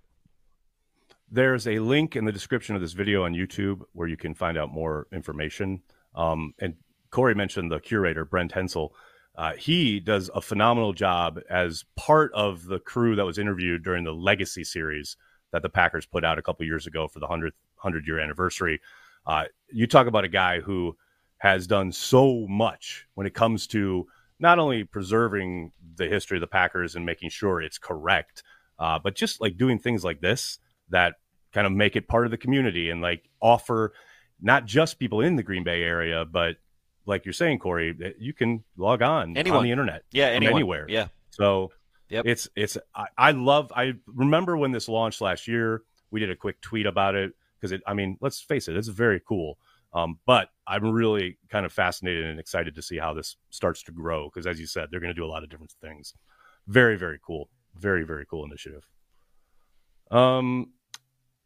[SPEAKER 2] There's a link in the description of this video on YouTube where you can find out more information. Um, and Corey mentioned the curator, Brent Hensel. Uh, he does a phenomenal job as part of the crew that was interviewed during the Legacy series that the Packers put out a couple years ago for the 100th 100 year anniversary. Uh, you talk about a guy who has done so much when it comes to not only preserving the history of the Packers and making sure it's correct, uh, but just like doing things like this that kind of make it part of the community and like offer not just people in the Green Bay area, but like you're saying, Corey, you can log on
[SPEAKER 3] Anyone.
[SPEAKER 2] on the internet,
[SPEAKER 3] Yeah, anyone.
[SPEAKER 2] anywhere.
[SPEAKER 3] Yeah.
[SPEAKER 2] So
[SPEAKER 3] Yep.
[SPEAKER 2] it's it's I, I love I remember when this launched last year. We did a quick tweet about it because it. I mean, let's face it, it's very cool. Um, but I'm really kind of fascinated and excited to see how this starts to grow because, as you said, they're going to do a lot of different things. Very very cool. Very very cool initiative. Um,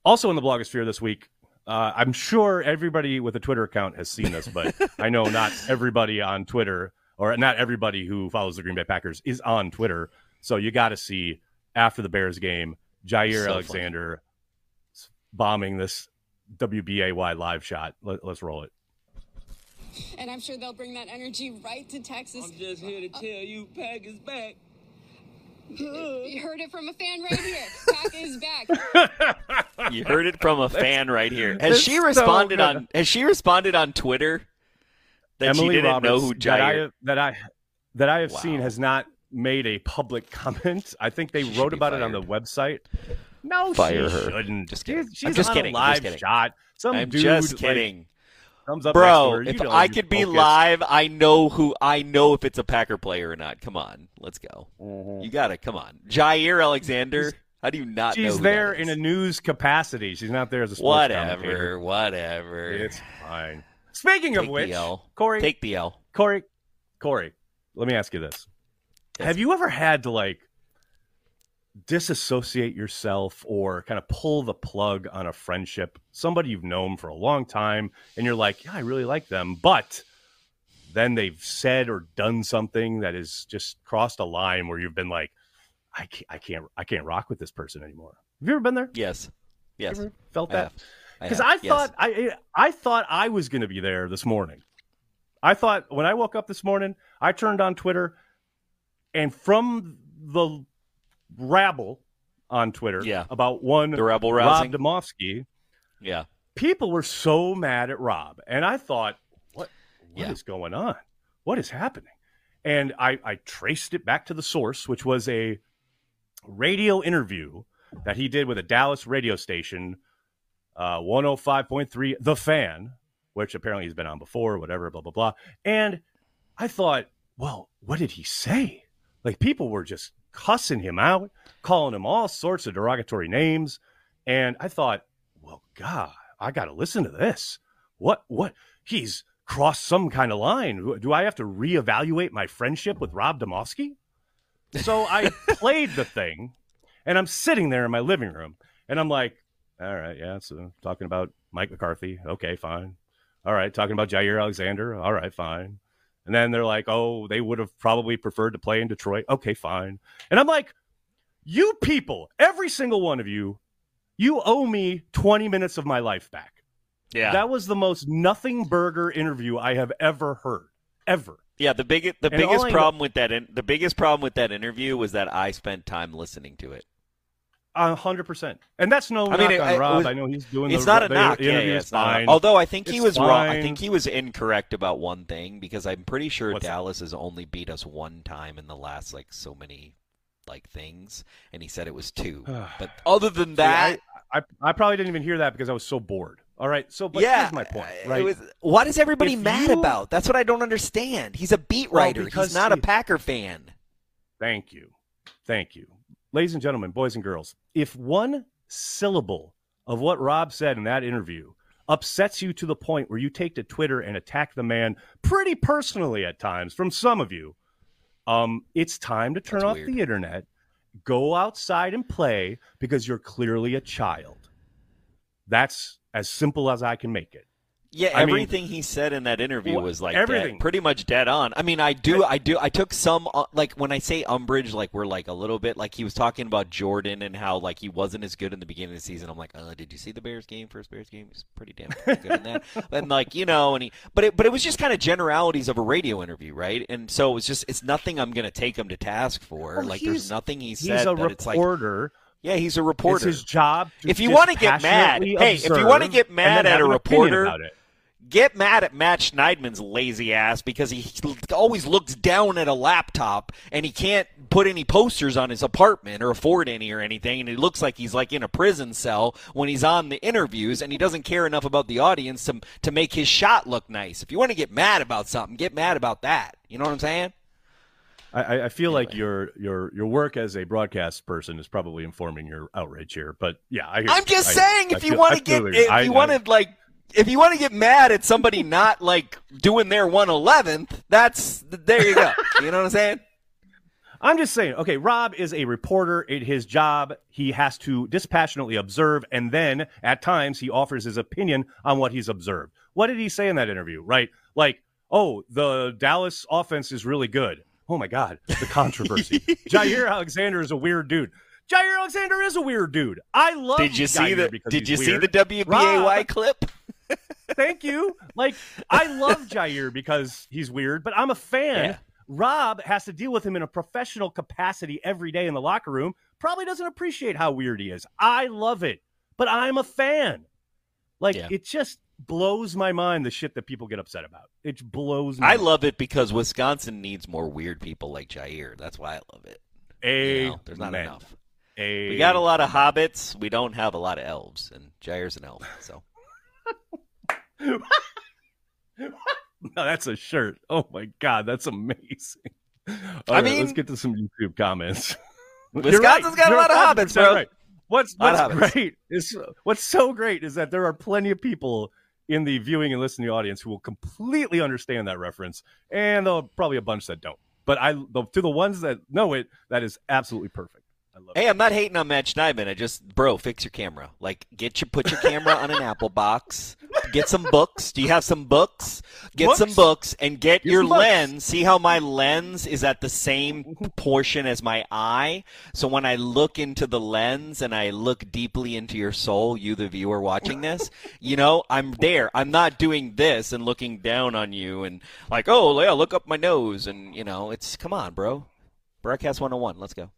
[SPEAKER 2] also in the blogosphere this week, Uh, I'm sure everybody with a Twitter account has seen this, but I know not everybody on Twitter or not everybody who follows the Green Bay Packers is on Twitter. So you got to see after the Bears game, Jaire
[SPEAKER 3] So
[SPEAKER 2] Alexander bombing this WBAY live shot. Let, us roll it.
[SPEAKER 4] And I'm sure they'll bring that energy right to Texas.
[SPEAKER 5] I'm just here to tell you, Pack is back.
[SPEAKER 4] You heard it from a fan right here. Pack is back.
[SPEAKER 3] You heard it from a fan right here. Has she responded
[SPEAKER 2] good.
[SPEAKER 3] on? Has she responded on Twitter that
[SPEAKER 2] Emily
[SPEAKER 3] she didn't
[SPEAKER 2] Roberts,
[SPEAKER 3] know who
[SPEAKER 2] that I, that I that I have seen has not made a public comment. I think they
[SPEAKER 3] She
[SPEAKER 2] wrote
[SPEAKER 3] be
[SPEAKER 2] about it on the website. No,
[SPEAKER 3] Fire
[SPEAKER 2] she
[SPEAKER 3] her.
[SPEAKER 2] shouldn't.
[SPEAKER 3] Just kidding.
[SPEAKER 2] She's, she's
[SPEAKER 3] I'm just
[SPEAKER 2] on
[SPEAKER 3] kidding.
[SPEAKER 2] a
[SPEAKER 3] I'm
[SPEAKER 2] live
[SPEAKER 3] just kidding.
[SPEAKER 2] shot. Some
[SPEAKER 3] I'm
[SPEAKER 2] dude
[SPEAKER 3] just
[SPEAKER 2] like, comes up
[SPEAKER 3] Bro. If I could be
[SPEAKER 2] focused.
[SPEAKER 3] live, I know who I know if it's a Packer player or not. Come on, let's go. Mm-hmm. You got to come on, Jaire Alexander. How do you not know?
[SPEAKER 2] She's there in a news capacity. She's not there as a sports
[SPEAKER 3] whatever, whatever.
[SPEAKER 2] It's fine. Speaking
[SPEAKER 3] Take
[SPEAKER 2] of which. Corey,
[SPEAKER 3] Take the L.
[SPEAKER 2] Corey, Corey, let me ask you this:
[SPEAKER 3] Yes.
[SPEAKER 2] Have you ever had to like disassociate yourself or kind of pull the plug on a friendship? Somebody you've known for a long time, and you're like, "Yeah, I really like them," but then they've said or done something that has just crossed a line where you've been like, "I can't, I can't, I can't rock with this person anymore." Have you ever been there?
[SPEAKER 3] Yes, yes.
[SPEAKER 2] Felt that? because. I,
[SPEAKER 3] Yes.
[SPEAKER 2] thought I I thought I was going to be there this morning. I thought when I woke up this morning, I turned on Twitter, and from the rabble on Twitter
[SPEAKER 3] Yeah.
[SPEAKER 2] about one
[SPEAKER 3] The rabble
[SPEAKER 2] Rob
[SPEAKER 3] rousing.
[SPEAKER 2] Demovsky,
[SPEAKER 3] Yeah.
[SPEAKER 2] people were so mad at Rob, and I thought, what what is
[SPEAKER 3] Yeah.
[SPEAKER 2] going on? What is happening? And I, I traced it back to the source, which was a radio interview that he did with a Dallas radio station, uh, 105.3, The Fan, which apparently he's been on before, whatever, blah, blah, blah. And I thought, well, what did he say? Like people were just cussing him out, calling him all sorts of derogatory names. And I thought, well, God, I got to listen to this. What, what? He's crossed some kind of line. Do I have to reevaluate my friendship with Rob Demovsky? So I played the thing, and I'm sitting there in my living room, and I'm like, all right, yeah, so talking about Mike McCarthy. Okay, fine. All right, talking about Jaire Alexander. All right, fine. And then they're like, oh, they would have probably preferred to play in Detroit. Okay, fine. And I'm like, you people, every single one of you, you owe me 20 minutes of my life back.
[SPEAKER 3] Yeah.
[SPEAKER 2] That was the most nothing burger interview I have ever heard. Ever.
[SPEAKER 3] yeah. The big the
[SPEAKER 2] And
[SPEAKER 3] biggest
[SPEAKER 2] I
[SPEAKER 3] problem with that in, the biggest problem with that interview was that I spent time listening to it.
[SPEAKER 2] A hundred percent. And that's no
[SPEAKER 3] I
[SPEAKER 2] knock
[SPEAKER 3] mean, it-
[SPEAKER 2] on Rob.
[SPEAKER 3] was-
[SPEAKER 2] I know he's doing
[SPEAKER 3] It's
[SPEAKER 2] the,
[SPEAKER 3] not a knock. Yeah, yeah, it's not a-
[SPEAKER 2] fine.
[SPEAKER 3] Although I think he
[SPEAKER 2] It's
[SPEAKER 3] was wrong. I think he was incorrect about one thing because I'm pretty sure
[SPEAKER 2] What's that?
[SPEAKER 3] Dallas has only beat us one time in the last like so many like things, and he said it was two. but other than
[SPEAKER 2] See,
[SPEAKER 3] that,
[SPEAKER 2] I, I, I probably didn't even hear that because I was so bored. All right. So, but
[SPEAKER 3] yeah,
[SPEAKER 2] here's my point, right?
[SPEAKER 3] was- what is everybody
[SPEAKER 2] If
[SPEAKER 3] mad
[SPEAKER 2] you-
[SPEAKER 3] about? That's what I don't understand. He's a beat
[SPEAKER 2] Well,
[SPEAKER 3] writer.
[SPEAKER 2] because
[SPEAKER 3] He's not a Packer fan.
[SPEAKER 2] Thank you. Thank you. Ladies and gentlemen, boys and girls, if one syllable of what Rob said in that interview upsets you to the point where you take to Twitter and attack the man pretty personally at times from some of you, um, it's time to turn
[SPEAKER 3] That's
[SPEAKER 2] off
[SPEAKER 3] weird.
[SPEAKER 2] the internet, go outside and play because you're clearly a child. That's as simple as I can make it.
[SPEAKER 3] Yeah,
[SPEAKER 2] I mean-
[SPEAKER 3] everything he said in that interview was like
[SPEAKER 2] everything.
[SPEAKER 3] dead, pretty much dead on. I mean, I do, I do, I took some uh, like when I say umbrage, like we're like a little bit like he was talking about Jordan and how like he wasn't as good in the beginning of the season. I'm like, uh, did you see the Bears game? First Bears game, he's pretty damn good in that. and like you know, and he, but it, but it was just kind of generalities of a radio interview, right? And so it was just, it's nothing I'm gonna take him to task for.
[SPEAKER 2] Well,
[SPEAKER 3] like there's nothing he said.
[SPEAKER 2] He's a
[SPEAKER 3] that it's like,
[SPEAKER 2] reporter.
[SPEAKER 3] yeah, he's a
[SPEAKER 2] It's
[SPEAKER 3] reporter.
[SPEAKER 2] his job. To
[SPEAKER 3] If you wanna get mad- hey, if you wanna get mad at a reporter,
[SPEAKER 2] about it.
[SPEAKER 3] Get mad at Matt Schneidman's lazy ass because he always looks down at a laptop and he can't put any posters on his apartment or afford any or anything and he looks like he's like in a prison cell when he's on the interviews and he doesn't care enough about the audience to to make his shot look nice. If you want to get mad about something, get mad about that. You know what I'm saying?
[SPEAKER 2] I- I, feel like your your your work as a broadcast person is probably informing your outrage here. But yeah, I hear
[SPEAKER 3] I'm
[SPEAKER 2] you.
[SPEAKER 3] just
[SPEAKER 2] I-
[SPEAKER 3] saying
[SPEAKER 2] I
[SPEAKER 3] if you want to get if you want to like if you want to get mad at somebody not like doing their 111th, that's there you go. You know what I'm saying?
[SPEAKER 2] I'm just saying, okay, Rob is a reporter. In his job, he has to dispassionately observe, and then at times he offers his opinion on what he's observed. What did he say in that interview? Right? Like, oh, the Dallas offense is really good. Oh my God, the controversy. Jaire Alexander is a weird dude. Jaire Alexander is a weird dude. I love.
[SPEAKER 3] Did you see the Did you
[SPEAKER 2] he's
[SPEAKER 3] see the WBAY
[SPEAKER 2] Rob-
[SPEAKER 3] clip?
[SPEAKER 2] Thank you. Like, I love Jaire because he's weird, but I'm a fan.
[SPEAKER 3] Yeah.
[SPEAKER 2] Rob has to deal with him in a professional capacity every day in the locker room. Probably doesn't appreciate how weird he is. I love it, but I'm a fan. Like,
[SPEAKER 3] Yeah.
[SPEAKER 2] it just blows my mind the shit that people get upset about. It blows my
[SPEAKER 3] I
[SPEAKER 2] mind.
[SPEAKER 3] love it because Wisconsin needs more weird people like Jaire. That's why I love it. You know, there's not
[SPEAKER 2] Amen.
[SPEAKER 3] enough.
[SPEAKER 2] A-
[SPEAKER 3] We got a lot of hobbits. We don't have a lot of elves, and Jaire's an elf. So
[SPEAKER 2] No, that's a shirt. Oh my god, that's amazing. All
[SPEAKER 3] I
[SPEAKER 2] right,
[SPEAKER 3] mean-
[SPEAKER 2] let's get to some YouTube comments. You're
[SPEAKER 3] Wisconsin's got a
[SPEAKER 2] You're
[SPEAKER 3] lot of hobbits, bro.
[SPEAKER 2] right. What's what's great is what's so great is that there are plenty of people in the viewing and listening audience who will completely understand that reference, and there will probably a bunch that don't. But I, the, to the ones that know it, that is absolutely perfect. Love it.
[SPEAKER 3] Hey, I'm not hating on Matt Schneidman. I just, bro, fix your camera. Like, get your, put your camera on an Apple box. Get some books. Do you have some books? Get
[SPEAKER 2] Books?
[SPEAKER 3] some books and get
[SPEAKER 2] Get
[SPEAKER 3] your
[SPEAKER 2] some books.
[SPEAKER 3] lens. See how my lens is at the same portion as my eye. So when I look into the lens and I look deeply into your soul, you the viewer watching this, you know, I'm there. I'm not doing this and looking down on you and like, oh, yeah, look up my nose and you know, it's come on, bro. Broadcast 101. Let's go.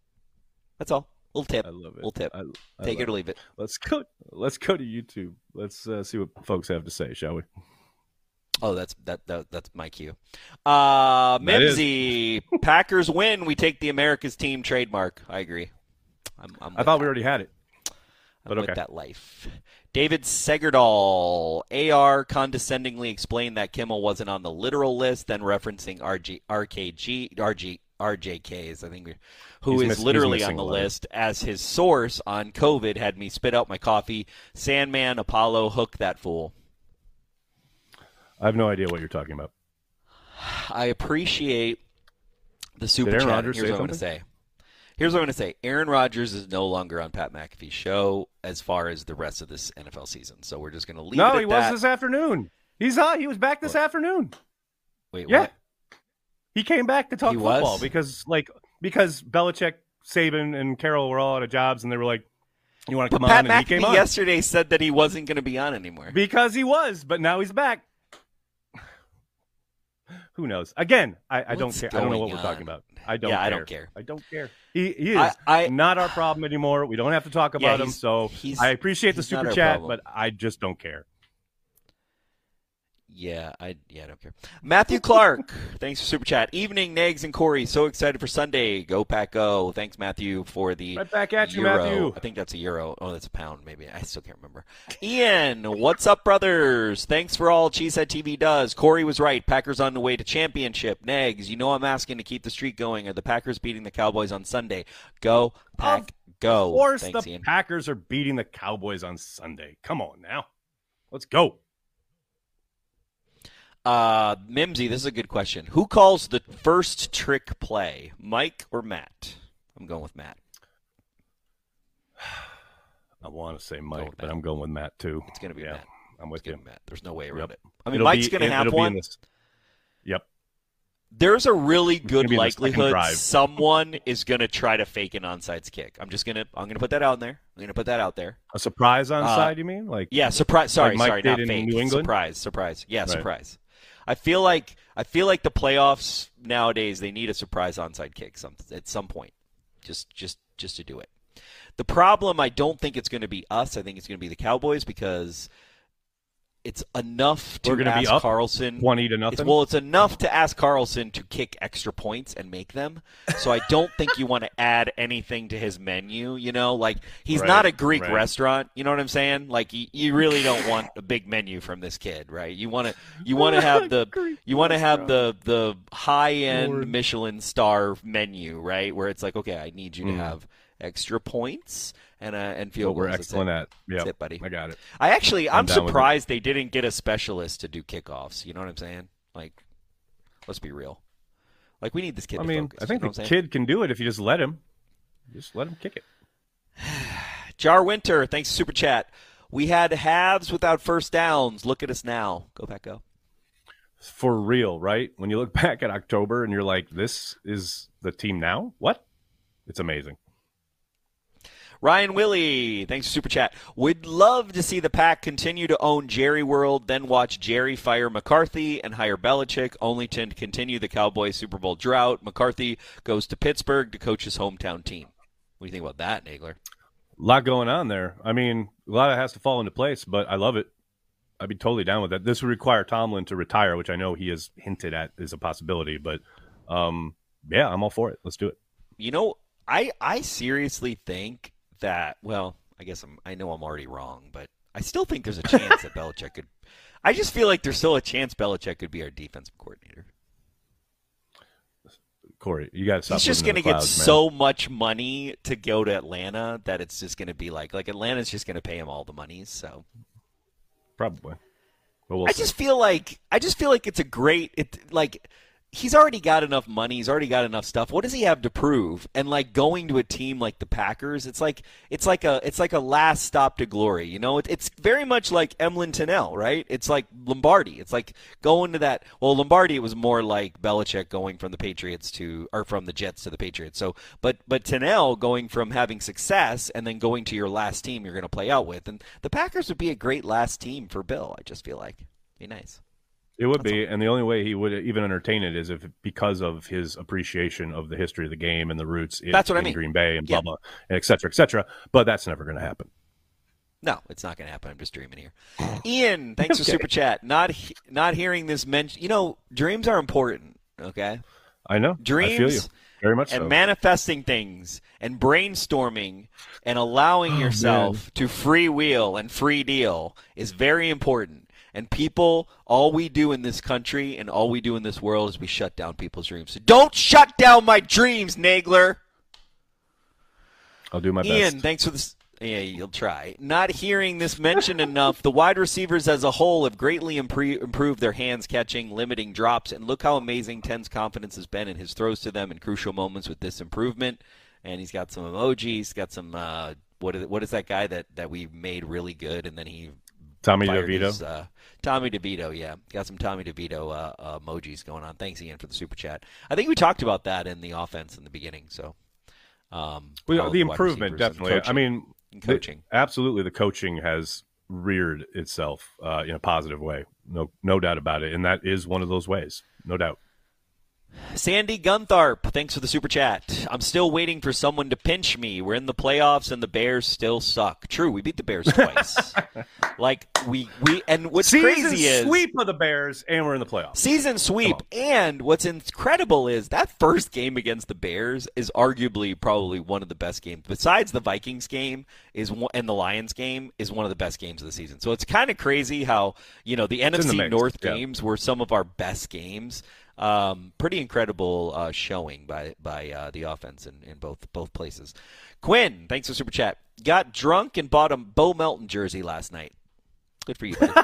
[SPEAKER 3] That's all. Little tip.
[SPEAKER 2] I love it.
[SPEAKER 3] Little tip.
[SPEAKER 2] I, I
[SPEAKER 3] Take it or leave it.
[SPEAKER 2] Let's go. Let's go to YouTube. Let's uh, see what folks have to say, shall we?
[SPEAKER 3] Oh, that's that, that that's my cue. Uh, Mimsy, Packers win. We take the America's team trademark. I agree. I'm, I'm
[SPEAKER 2] I thought we already had it.
[SPEAKER 3] I'm
[SPEAKER 2] but
[SPEAKER 3] with that life. David Segerdal, AR condescendingly explained that Kimmel wasn't on the literal list, then referencing RG, RKG, RG, RJKs, I think, who
[SPEAKER 2] He's
[SPEAKER 3] is
[SPEAKER 2] miss-
[SPEAKER 3] literally on the list as his source on COVID had me spit out my coffee. Sandman, Apollo, hook that fool.
[SPEAKER 2] I have no idea what you're talking about.
[SPEAKER 3] I appreciate the super chat.
[SPEAKER 2] Rodgers
[SPEAKER 3] Here's what I'm going to say. Here's what I'm going to say. Aaron Rodgers is no longer on Pat McAfee's show as far as the rest of this NFL season. So we're just going to leave it
[SPEAKER 2] no, he
[SPEAKER 3] that.
[SPEAKER 2] was this afternoon. He's on. He was back this afternoon.
[SPEAKER 3] Wait,
[SPEAKER 2] Yeah.
[SPEAKER 3] what?
[SPEAKER 2] He came back to talk
[SPEAKER 3] He
[SPEAKER 2] football
[SPEAKER 3] was?
[SPEAKER 2] because, like, because Belichick, Saban, and Carroll were all out of jobs, and they were like, "You want to come
[SPEAKER 3] Pat
[SPEAKER 2] on?" And he came
[SPEAKER 3] McAfee
[SPEAKER 2] on
[SPEAKER 3] yesterday said that he wasn't going to be on anymore.
[SPEAKER 2] because he was, but now he's back. Who knows? Again, I, I don't care. I don't know what
[SPEAKER 3] going
[SPEAKER 2] we're talking about. I don't.
[SPEAKER 3] Yeah,
[SPEAKER 2] care.
[SPEAKER 3] I don't care.
[SPEAKER 2] I don't care. He, he is
[SPEAKER 3] I- I-
[SPEAKER 2] not our problem anymore. We don't have to talk
[SPEAKER 3] Yeah,
[SPEAKER 2] about him. So
[SPEAKER 3] he's-
[SPEAKER 2] I appreciate the super chat,
[SPEAKER 3] problem.
[SPEAKER 2] but I just don't care.
[SPEAKER 3] Yeah, I yeah, I don't care. Matthew Clark, thanks for super chat. Evening, Nags and Corey, so excited for Sunday. Go Pack Go. Thanks, Matthew, for the
[SPEAKER 2] Right back at you,
[SPEAKER 3] euro.
[SPEAKER 2] Matthew.
[SPEAKER 3] I think that's a euro. Oh, that's a pound, maybe. I still can't remember. Ian, what's up, brothers? Thanks for all Cheesehead TV does. Corey was right. Packers on the way to championship. Nags, you know I'm asking to keep the streak going. Are the Packers beating the Cowboys on Sunday? Go Pack Go.
[SPEAKER 2] Of course,
[SPEAKER 3] Thanks,
[SPEAKER 2] the
[SPEAKER 3] Ian.
[SPEAKER 2] Packers are beating the Cowboys on Sunday. Come on now, let's go.
[SPEAKER 3] Uh, Mimsy, this is a good question. Who calls the first trick play, Mike or Matt? I'm going with Matt.
[SPEAKER 2] I want to say Mike, but. I'm going with Matt too.
[SPEAKER 3] It's going to be
[SPEAKER 2] yeah,
[SPEAKER 3] Matt.
[SPEAKER 2] I'm with you.
[SPEAKER 3] Matt. There's no way around
[SPEAKER 2] Yep.
[SPEAKER 3] it. I mean,
[SPEAKER 2] It'll
[SPEAKER 3] Mike's going to have
[SPEAKER 2] it'll be in
[SPEAKER 3] one.
[SPEAKER 2] this- Yep.
[SPEAKER 3] There's a really good
[SPEAKER 2] gonna be in the second
[SPEAKER 3] likelihood someone is going to try to fake an onside kick. I'm just going to I'm going to put that out there. I'm going to put that out there.
[SPEAKER 2] A surprise on
[SPEAKER 3] Uh,
[SPEAKER 2] you mean? Like
[SPEAKER 3] Yeah, surprise. Sorry,
[SPEAKER 2] Mike
[SPEAKER 3] sorry, not fake.
[SPEAKER 2] New England?
[SPEAKER 3] Surprise, surprise. Yeah,
[SPEAKER 2] Right.
[SPEAKER 3] surprise. I feel like I feel like the playoffs nowadays they need a surprise onside kick some at some point, just just just to do it. The problem I don't think it's going to be us. I think it's going to be the Cowboys because it's enough to
[SPEAKER 2] We're gonna be
[SPEAKER 3] ask
[SPEAKER 2] up
[SPEAKER 3] Carlson
[SPEAKER 2] 20 to
[SPEAKER 3] It's,
[SPEAKER 2] nothing?
[SPEAKER 3] well, it's enough to ask Carlson to kick extra points and make them. So I don't think you want to add anything to his menu. You know, like he's
[SPEAKER 2] Right,
[SPEAKER 3] not a Greek
[SPEAKER 2] right.
[SPEAKER 3] restaurant. You know what I'm saying? Like you, you really don't want a big menu from this kid, right? You want to you want to have the you want to have the the high end
[SPEAKER 2] Lord.
[SPEAKER 3] Michelin star menu, right? Where it's like, okay, I need you to
[SPEAKER 2] Mm.
[SPEAKER 3] have extra points and uh, and field
[SPEAKER 2] we're excellent
[SPEAKER 3] it.
[SPEAKER 2] at. Yeah,
[SPEAKER 3] it, buddy.
[SPEAKER 2] I got it.
[SPEAKER 3] I actually,
[SPEAKER 2] I'm
[SPEAKER 3] I'm,
[SPEAKER 2] down with it.
[SPEAKER 3] surprised they didn't get a specialist to do kickoffs. You know what I'm saying? Like, let's be real. Like we need this kid.
[SPEAKER 2] I
[SPEAKER 3] to
[SPEAKER 2] mean,
[SPEAKER 3] focus,
[SPEAKER 2] I think
[SPEAKER 3] you know
[SPEAKER 2] the
[SPEAKER 3] what I'm saying?
[SPEAKER 2] kid can do it if you just let him. Just let him kick it.
[SPEAKER 3] Jar Winter, thanks super chat. We had halves without first downs. Look at us now. Go back, go.
[SPEAKER 2] For real, right? When you look back at October and you're like, this is the team now? What? It's amazing.
[SPEAKER 3] Ryan Willie, thanks for super chat. Would love to see the pack continue to own Jerry World, then watch Jerry fire McCarthy and hire Belichick, only to continue the Cowboys Super Bowl drought. McCarthy goes to Pittsburgh to coach his hometown team. What do you think about that, Nagler?
[SPEAKER 2] A lot going on there. I mean, a lot of it has to fall into place, but I love it. I'd be totally down with that. This would require Tomlin to retire, which I know he has hinted at is a possibility, but um, yeah, I'm all for it. Let's do it.
[SPEAKER 3] You know, I I seriously think that. Well, I guess I'm. I know I'm already wrong, but I still think there's a chance that Belichick could. I just feel like there's still a chance Belichick could be our defensive coordinator.
[SPEAKER 2] Corey, you got to stop.
[SPEAKER 3] He's just
[SPEAKER 2] going to
[SPEAKER 3] get so much money to go to Atlanta that it's just going to be like like Atlanta's just going to pay him all the money. So
[SPEAKER 2] probably. We'll
[SPEAKER 3] I
[SPEAKER 2] see.
[SPEAKER 3] just feel like I just feel like it's a great it like he's already got enough money, he's already got enough stuff. What does he have to prove? And like going to a team like the Packers, it's like it's like a it's like a last stop to glory. You know, it, it's very much like Emlen Tunnell, right? It's like Lombardi. It's like going to that. Well, Lombardi it was more like Belichick going from the Patriots to or from the Jets to the Patriots. So, but but Tunnell going from having success and then going to your last team you're going to play out with, and the Packers would be a great last team for Bill. I just feel like be nice.
[SPEAKER 2] It would be, and the only way he would even entertain it is if because of his appreciation of the history of the game and the roots in,
[SPEAKER 3] That's what I mean.
[SPEAKER 2] Green Bay and
[SPEAKER 3] Yeah.
[SPEAKER 2] blah blah, and et cetera, et cetera. But that's never going to happen.
[SPEAKER 3] No, it's not going to happen. I'm just dreaming here. Ian, thanks for super chat. Not he- not hearing this mentioned. You know, dreams are important. Okay,
[SPEAKER 2] I know.
[SPEAKER 3] dreams
[SPEAKER 2] I very much
[SPEAKER 3] and
[SPEAKER 2] so.
[SPEAKER 3] manifesting things and brainstorming and allowing oh, yourself to freewheel and free deal is very important. And people, all we do in this country and all we do in this world is we shut down people's dreams. So don't shut down my dreams, Nagler.
[SPEAKER 2] I'll do my
[SPEAKER 3] Ian,
[SPEAKER 2] best.
[SPEAKER 3] Ian, thanks for this. Yeah, you'll try. Not hearing this mentioned enough, the wide receivers as a whole have greatly impre- improved their hands catching, limiting drops, and look how amazing Ten's confidence has been in his throws to them in crucial moments with this improvement. And he's got some emojis, got some. Uh, what is what is that guy that that we made really good, and then he
[SPEAKER 2] Tommy DeVito.
[SPEAKER 3] his, uh, Tommy DeVito, yeah, got some Tommy DeVito uh, emojis going on. Thanks again for the super chat. I think we talked about that in the offense in the beginning. So, um,
[SPEAKER 2] Well, the improvement definitely. I mean,
[SPEAKER 3] and
[SPEAKER 2] the-
[SPEAKER 3] coaching.
[SPEAKER 2] absolutely, the coaching has reared itself uh, in a positive way. No, no doubt about it, and that is one of those ways. No doubt.
[SPEAKER 3] Sandy Guntharp, thanks for the super chat. I'm still waiting for someone to pinch me. We're in the playoffs and the Bears still suck. True, we beat the Bears twice. like we we and what's
[SPEAKER 2] Season
[SPEAKER 3] crazy is Season
[SPEAKER 2] sweep of the Bears, and we're in the playoffs.
[SPEAKER 3] season sweep. And what's incredible is that first game against the Bears is arguably probably one of the best games. Besides the Vikings game is one, and the Lions game is one of the best games of the season. So it's kind of crazy how you know the
[SPEAKER 2] the
[SPEAKER 3] NFC
[SPEAKER 2] mix,
[SPEAKER 3] North
[SPEAKER 2] yeah.
[SPEAKER 3] games were some of our best games. Um, pretty incredible uh, showing by by uh, the offense in, in both both places. Quinn, thanks for super chat. Got drunk and bought a Bo Melton jersey last night. Good for you. buddy.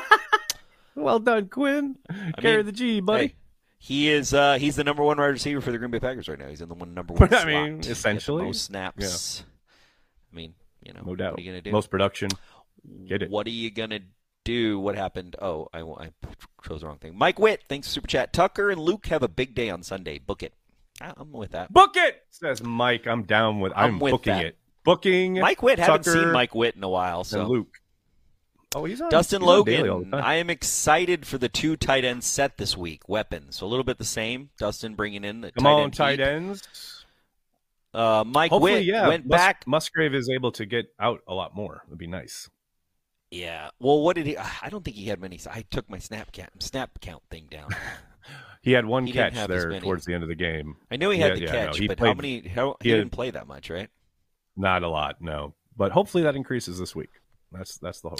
[SPEAKER 2] Well done, Quinn. Carry
[SPEAKER 3] mean,
[SPEAKER 2] the G, buddy.
[SPEAKER 3] Hey, he is uh, he's the number one wide receiver for the Green Bay Packers right now. He's in the one number one
[SPEAKER 2] I
[SPEAKER 3] slot.
[SPEAKER 2] mean,
[SPEAKER 3] He has the
[SPEAKER 2] essentially,
[SPEAKER 3] most snaps. I mean, you know,
[SPEAKER 2] no doubt.
[SPEAKER 3] What are you gonna do?
[SPEAKER 2] Most production. Get it.
[SPEAKER 3] What are you gonna do? What happened? Oh, I, I chose the wrong thing. Mike Witt, thanks for super chat. Tucker and Luke have a big day on Sunday. Book it. I- I'm with that.
[SPEAKER 2] Book it, says Mike. I'm down with. I'm,
[SPEAKER 3] I'm with
[SPEAKER 2] booking
[SPEAKER 3] that.
[SPEAKER 2] it. Booking
[SPEAKER 3] Mike Witt, haven't seen Mike Witt in a while. So
[SPEAKER 2] and Luke. Oh, he's on.
[SPEAKER 3] Dustin
[SPEAKER 2] he's on daily all the
[SPEAKER 3] Logan. I am excited for the two tight end set this week. Weapons, so a little bit the same. Dustin bringing in the
[SPEAKER 2] Come
[SPEAKER 3] tight
[SPEAKER 2] on,
[SPEAKER 3] end
[SPEAKER 2] tight
[SPEAKER 3] heat.
[SPEAKER 2] ends.
[SPEAKER 3] Uh, Mike
[SPEAKER 2] Hopefully,
[SPEAKER 3] Witt
[SPEAKER 2] yeah.
[SPEAKER 3] went
[SPEAKER 2] Mus-
[SPEAKER 3] back.
[SPEAKER 2] Musgrave is able to get out a lot more. It'd be nice.
[SPEAKER 3] Yeah. Well, what did he? I don't think he had many. I took my snap count snap count thing down.
[SPEAKER 2] He had one
[SPEAKER 3] He
[SPEAKER 2] catch there towards the end of the game.
[SPEAKER 3] I know he had
[SPEAKER 2] Yeah,
[SPEAKER 3] the
[SPEAKER 2] yeah,
[SPEAKER 3] catch,
[SPEAKER 2] he
[SPEAKER 3] but how many? How,
[SPEAKER 2] he
[SPEAKER 3] he, didn't play that much, right?
[SPEAKER 2] Not a lot, no. But hopefully that increases this week. That's that's the hope.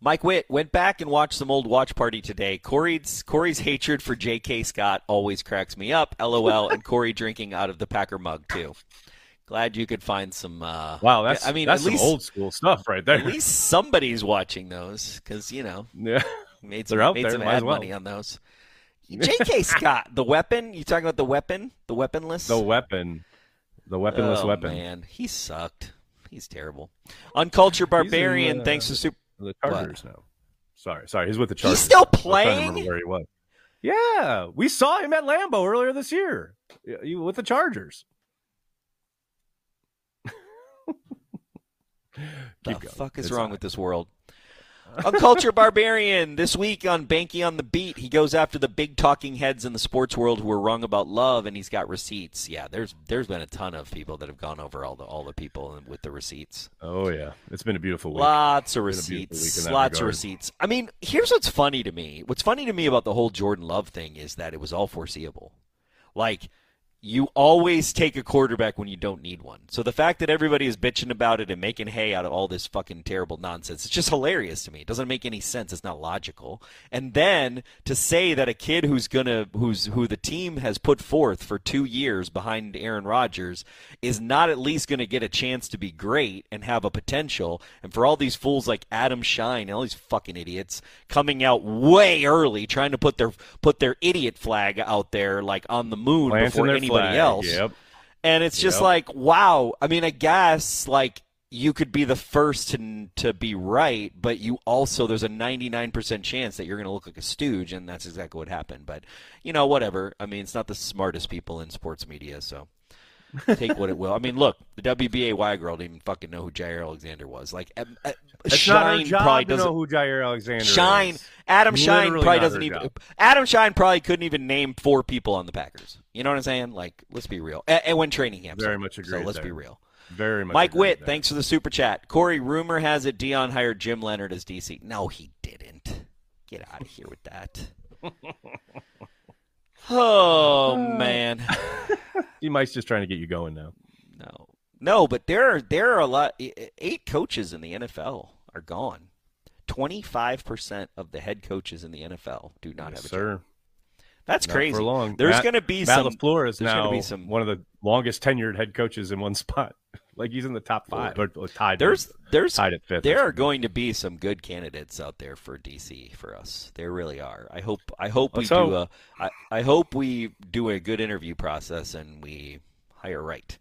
[SPEAKER 3] Mike Witt went back and watched some old watch party today. Corey's Corey's hatred for J.K. Scott always cracks me up. LOL. and Corey drinking out of the Packer mug too. Glad you could find some. Uh,
[SPEAKER 2] Wow, that's
[SPEAKER 3] I mean,
[SPEAKER 2] that's
[SPEAKER 3] at
[SPEAKER 2] some
[SPEAKER 3] least
[SPEAKER 2] old school stuff right there.
[SPEAKER 3] at least somebody's watching those because you know
[SPEAKER 2] yeah.
[SPEAKER 3] made some
[SPEAKER 2] They're out
[SPEAKER 3] made
[SPEAKER 2] there,
[SPEAKER 3] some
[SPEAKER 2] might as
[SPEAKER 3] ad
[SPEAKER 2] well.
[SPEAKER 3] money on those. J.K. Scott, the weapon. You talking about the weapon? The weaponless?
[SPEAKER 2] The weapon, the weaponless
[SPEAKER 3] oh,
[SPEAKER 2] weapon.
[SPEAKER 3] man, he sucked. He's terrible. Uncultured Barbarian,
[SPEAKER 2] uh,
[SPEAKER 3] thanks to Super.
[SPEAKER 2] The Chargers now. Sorry, sorry. He's with the Chargers.
[SPEAKER 3] He's still
[SPEAKER 2] I was trying to
[SPEAKER 3] playing?
[SPEAKER 2] remember where he was. Yeah, we saw him at Lambeau earlier this year with the Chargers.
[SPEAKER 3] What
[SPEAKER 2] the going.
[SPEAKER 3] fuck is
[SPEAKER 2] It's
[SPEAKER 3] wrong with this world? Uncultured Barbarian, this week on Behnke on the Beat, he goes after the big talking heads in the sports world who are wrong about love, and he's got receipts. Yeah, there's there's been a ton of people that have gone over all the all the people with the receipts.
[SPEAKER 2] Oh yeah, it's been a beautiful week.
[SPEAKER 3] Lots of
[SPEAKER 2] Been a beautiful week in
[SPEAKER 3] receipts. Lots of receipts. I mean, here's what's funny to me. What's funny to me about the whole Jordan Love thing is that it was all foreseeable. Like, you always take a quarterback when you don't need one. So the fact that everybody is bitching about it and making hay out of all this fucking terrible nonsense, it's just hilarious to me. It doesn't make any sense. It's not logical. And then to say that a kid who's gonna who's who the team has put forth for two years behind Aaron Rodgers is not at least gonna get a chance to be great and have a potential, and for all these fools like Adam Schein and all these fucking idiots coming out way early trying to put their put their idiot flag out there like on the moon before
[SPEAKER 2] their
[SPEAKER 3] anybody
[SPEAKER 2] flag,
[SPEAKER 3] else.
[SPEAKER 2] Yep.
[SPEAKER 3] And it's just
[SPEAKER 2] Yep.
[SPEAKER 3] like, wow. I mean, I guess like you could be the first to to be right, but you also there's a 99% chance that you're going to look like a stooge, and that's exactly what happened. But you know, whatever. I mean, it's not the smartest people in sports media, so take what it will. I mean, look, the WBAY girl didn't even fucking know who Jaire Alexander was. Like, uh, uh,
[SPEAKER 2] It's not her Schein
[SPEAKER 3] probably doesn't
[SPEAKER 2] know who Jaire Alexander
[SPEAKER 3] is. Schein.
[SPEAKER 2] is.
[SPEAKER 3] Adam Schein
[SPEAKER 2] Literally
[SPEAKER 3] probably doesn't even.
[SPEAKER 2] job.
[SPEAKER 3] Adam Schein probably couldn't even name four people on the Packers. You know what I'm saying? Like, let's be real. And, and when training camp,
[SPEAKER 2] Very
[SPEAKER 3] so-
[SPEAKER 2] much
[SPEAKER 3] agree.
[SPEAKER 2] So
[SPEAKER 3] let's
[SPEAKER 2] there.
[SPEAKER 3] be real.
[SPEAKER 2] Very much.
[SPEAKER 3] Mike Witt, thanks for the super chat. Corey, rumor has it Dion hired Jim Leonhard as DC. No, he didn't. Get out of here with that. Oh man,
[SPEAKER 2] He Mike's just trying to get you going now.
[SPEAKER 3] no, no. But there are there are a lot. Eight coaches in the NFL are gone. Twenty five percent of the head coaches in the NFL do not
[SPEAKER 2] Yes,
[SPEAKER 3] have a
[SPEAKER 2] sir.
[SPEAKER 3] job. That's
[SPEAKER 2] Not
[SPEAKER 3] crazy.
[SPEAKER 2] for long.
[SPEAKER 3] There's going to be
[SPEAKER 2] Matt
[SPEAKER 3] some.
[SPEAKER 2] LaFleur is now
[SPEAKER 3] be some-
[SPEAKER 2] one of the longest tenured head coaches in one spot. Like he's in the top five or, or tied.
[SPEAKER 3] There's there's
[SPEAKER 2] tied at fifth.
[SPEAKER 3] there are going to be some good candidates out there for DC for us. There really are. I hope I hope we
[SPEAKER 2] Let's
[SPEAKER 3] do
[SPEAKER 2] hope.
[SPEAKER 3] a I, I hope we do a good interview process and we hire right.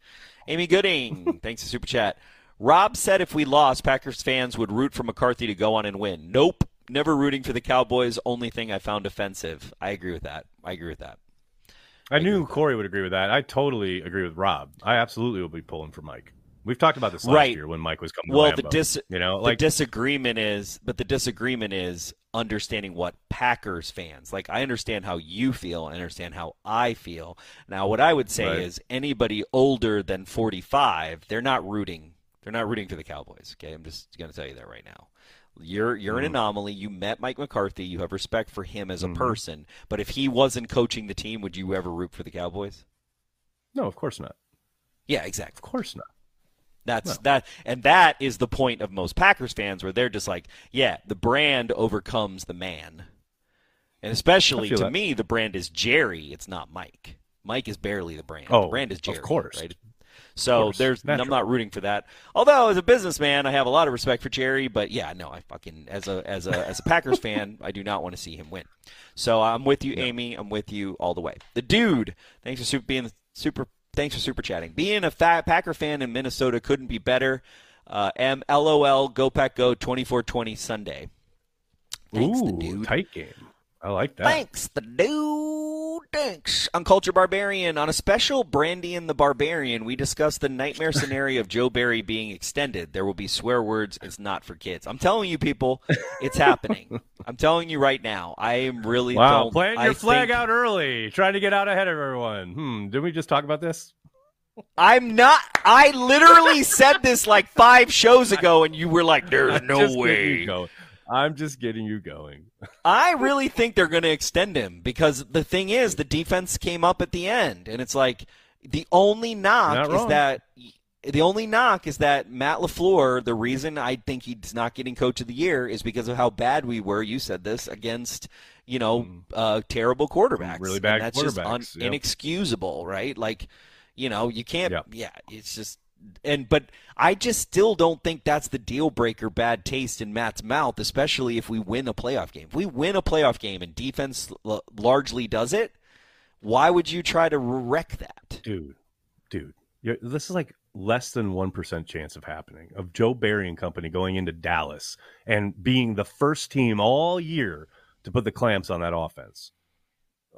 [SPEAKER 3] Amy Gooding, thanks to Super Chat. Rob said if we lost, Packers fans would root for McCarthy to go on and win. Nope. Never rooting for the Cowboys. Only thing I found offensive. I agree with that. I agree with that.
[SPEAKER 2] I knew Corey would agree with that. I totally agree with Rob. I absolutely will be pulling for Mike. We've talked about this last
[SPEAKER 3] Right.
[SPEAKER 2] year when Mike was coming.
[SPEAKER 3] Well,
[SPEAKER 2] to
[SPEAKER 3] the dis
[SPEAKER 2] you know,
[SPEAKER 3] the disagreement is, but the disagreement is understanding what Packers fans like. I understand how you feel. I understand how I feel. Now, what I would say
[SPEAKER 2] Right.
[SPEAKER 3] is anybody older than forty-five, they're not rooting. They're not rooting for the Cowboys. Okay, I'm just going to tell you that right now. You're you're
[SPEAKER 2] Mm-hmm.
[SPEAKER 3] an anomaly. You met Mike McCarthy. You have respect for him as a
[SPEAKER 2] Mhm.
[SPEAKER 3] person. But if he wasn't coaching the team, would you ever root for the Cowboys?
[SPEAKER 2] no, of course not.
[SPEAKER 3] Yeah, exactly.
[SPEAKER 2] Of course not.
[SPEAKER 3] That's that, and that is the point of most Packers fans, where they're just like, yeah, the brand overcomes the man, and especially to
[SPEAKER 2] that.
[SPEAKER 3] me, the brand is Jerry. It's not Mike. Mike is barely the brand.
[SPEAKER 2] Oh,
[SPEAKER 3] the brand is Jerry, of
[SPEAKER 2] course.
[SPEAKER 3] right? So
[SPEAKER 2] course.
[SPEAKER 3] there's, I'm not rooting for that. Although as a businessman, I have a lot of respect for Jerry. But yeah, no, I fucking as a as a as a Packers fan, I do not want to see him win. So I'm with you, Amy. I'm with you all the way. The dude, thanks for super being super. Thanks for super chatting. Being a fat Packer fan in Minnesota couldn't be better. Uh, M LOL Go Pack Go 2420 Sunday. Thanks,
[SPEAKER 2] Ooh,
[SPEAKER 3] the dude.
[SPEAKER 2] tight game. I like that.
[SPEAKER 3] Thanks, the dude. Thanks. Uncultured Barbarian, on a special Brandy and the Barbarian, we discuss the nightmare scenario of Joe Barry being extended. There will be swear words. It's not for kids. I'm telling you, people, it's happening. I'm telling you right now. I am really
[SPEAKER 2] Wow,
[SPEAKER 3] don't-
[SPEAKER 2] plant
[SPEAKER 3] I
[SPEAKER 2] your flag
[SPEAKER 3] think-
[SPEAKER 2] out early, trying to get out ahead of everyone. Hmm, did we just talk about this?
[SPEAKER 3] I'm not. I literally said this like five shows ago, and you were like, "There's no way."
[SPEAKER 2] I'm just getting you going.
[SPEAKER 3] I really think they're going to extend him because the thing is, the defense came up at the end, and it's like the only knock is that the only knock is that Matt LaFleur. The reason I think he's not getting Coach of the Year is because of how bad we were. You said this against you know uh, terrible quarterbacks.
[SPEAKER 2] Really
[SPEAKER 3] And
[SPEAKER 2] bad
[SPEAKER 3] that's just un-
[SPEAKER 2] yep.
[SPEAKER 3] inexcusable, right? Like you know you can't.
[SPEAKER 2] Yep.
[SPEAKER 3] Yeah, it's just and but I just still don't think that's the deal breaker bad taste in Matt's mouth, especially if we win a playoff game. If we win a playoff game and defense l- largely does it, why would you try to wreck that?
[SPEAKER 2] dude, dude, you're, this is like less than one percent chance of happening. Of Joe Barry and company going into Dallas and being the first team all year to put the clamps on that offense.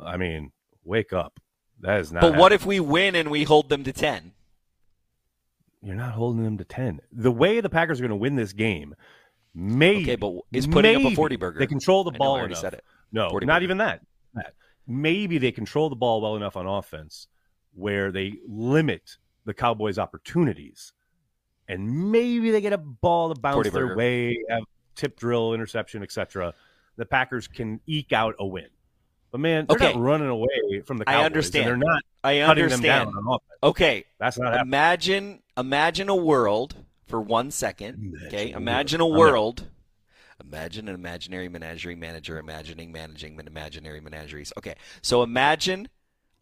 [SPEAKER 2] I mean, wake up. That is not.
[SPEAKER 3] But what if we win and we hold them to 10?
[SPEAKER 2] You're not holding them to ten? The way the Packers are going to win this game, maybe.
[SPEAKER 3] Okay, but is putting up a
[SPEAKER 2] maybe
[SPEAKER 3] 40 burger.
[SPEAKER 2] They control the
[SPEAKER 3] I know,
[SPEAKER 2] ball
[SPEAKER 3] I already
[SPEAKER 2] enough.
[SPEAKER 3] said it.
[SPEAKER 2] No, not
[SPEAKER 3] burger.
[SPEAKER 2] even that. That. Maybe they control the ball well enough on offense where they limit the Cowboys' opportunities, and maybe they get a ball to bounce their
[SPEAKER 3] burger.
[SPEAKER 2] way, have tip drill, interception, etc. The Packers can eke out a win. But man, they're
[SPEAKER 3] Okay.
[SPEAKER 2] not running away from the Cowboys.
[SPEAKER 3] I
[SPEAKER 2] understand. They're not
[SPEAKER 3] I understand.
[SPEAKER 2] them down on.
[SPEAKER 3] Okay,
[SPEAKER 2] That's not happening.
[SPEAKER 3] imagine imagine a world for one second.
[SPEAKER 2] Imagine
[SPEAKER 3] okay, imagine a
[SPEAKER 2] world.
[SPEAKER 3] Imagine an imaginary menagerie manager imagining managing an imaginary menageries. Okay, so imagine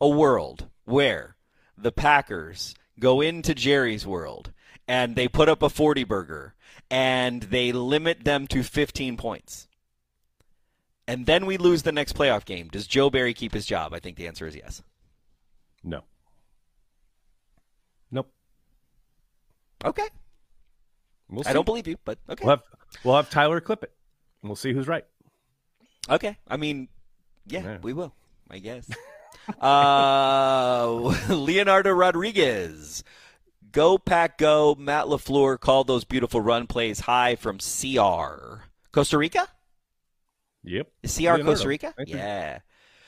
[SPEAKER 3] a world where the Packers go into Jerry's world and they put up a 40 burger and they limit them to 15 points. And then we lose the next playoff game. Does Joe Barry keep his job? I think the answer is yes.
[SPEAKER 2] No. Nope.
[SPEAKER 3] Okay.
[SPEAKER 2] We'll
[SPEAKER 3] I don't believe you, but okay.
[SPEAKER 2] We'll have, we'll have Tyler clip it, and we'll see who's right.
[SPEAKER 3] Okay. I mean, yeah,
[SPEAKER 2] Yeah.
[SPEAKER 3] we will, I guess. uh, Leonardo Rodriguez. Go, Pack, go. Matt LaFleur called those beautiful run plays high from CR. Costa Rica?
[SPEAKER 2] Yep.
[SPEAKER 3] Is CR
[SPEAKER 2] Leonardo.
[SPEAKER 3] Costa Rica?
[SPEAKER 2] I think-
[SPEAKER 3] Yeah.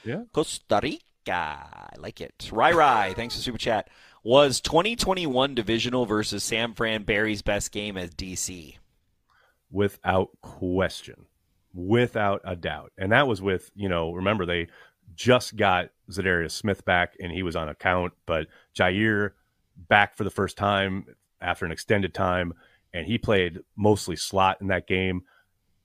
[SPEAKER 2] Yeah.
[SPEAKER 3] Costa Rica. I like it. Rai Rai, thanks for Super Chat. Was 2021 divisional versus Sam Fran Barry's best game as DC?
[SPEAKER 2] without question, without a doubt. And that was with, you know, remember they just got Za'Darius Smith back and he was on account, but Jaire back for the first time after an extended time, and he played mostly slot in that game.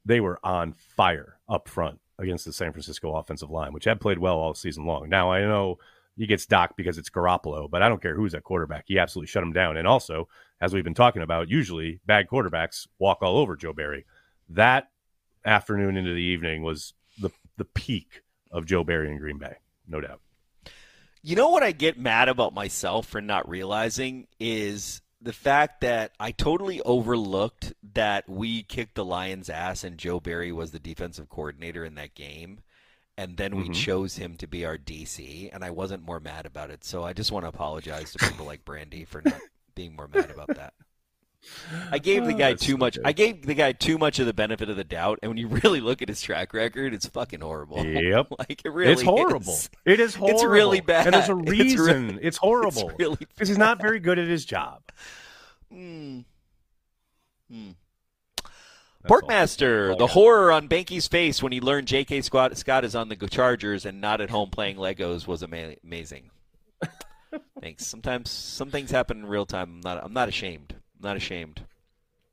[SPEAKER 2] They were on fire up front against the San Francisco offensive line, which had played well all season long. Now I know he gets docked because it's Garoppolo, but I don't care who's at quarterback. He absolutely shut him down. And also, as we've been talking about, usually bad quarterbacks walk all over Joe Barry. That afternoon into the evening was the the peak of Joe Barry in Green Bay, no doubt.
[SPEAKER 3] You know what I get mad about myself for not realizing is the fact that I totally overlooked that we kicked the Lions' ass and Joe Barry was the defensive coordinator in that game. And then we
[SPEAKER 2] Mhm.
[SPEAKER 3] chose him to be our DC, and I wasn't more mad about it. So I just want to apologize to people like Brandy for not being more mad about that. I gave the
[SPEAKER 2] Oh,
[SPEAKER 3] guy too much.
[SPEAKER 2] good.
[SPEAKER 3] I gave the guy too much of the benefit of the doubt, and when you really look at his track record, it's fucking horrible.
[SPEAKER 2] Yep.
[SPEAKER 3] like it really
[SPEAKER 2] it's horrible.
[SPEAKER 3] is.
[SPEAKER 2] It is horrible.
[SPEAKER 3] It's really bad.
[SPEAKER 2] And there's a
[SPEAKER 3] It's
[SPEAKER 2] reason.
[SPEAKER 3] really-
[SPEAKER 2] It's, horrible.
[SPEAKER 3] It's really
[SPEAKER 2] because he's not very good at his job.
[SPEAKER 3] Hmm. Hmm. Porkmaster, the horror on Behnke's face when he learned J.K. Scott, Scott is on the Chargers and not at home playing Legos was ama- amazing. Thanks. Sometimes some things happen in real time. I'm not. I'm not ashamed. I'm not ashamed.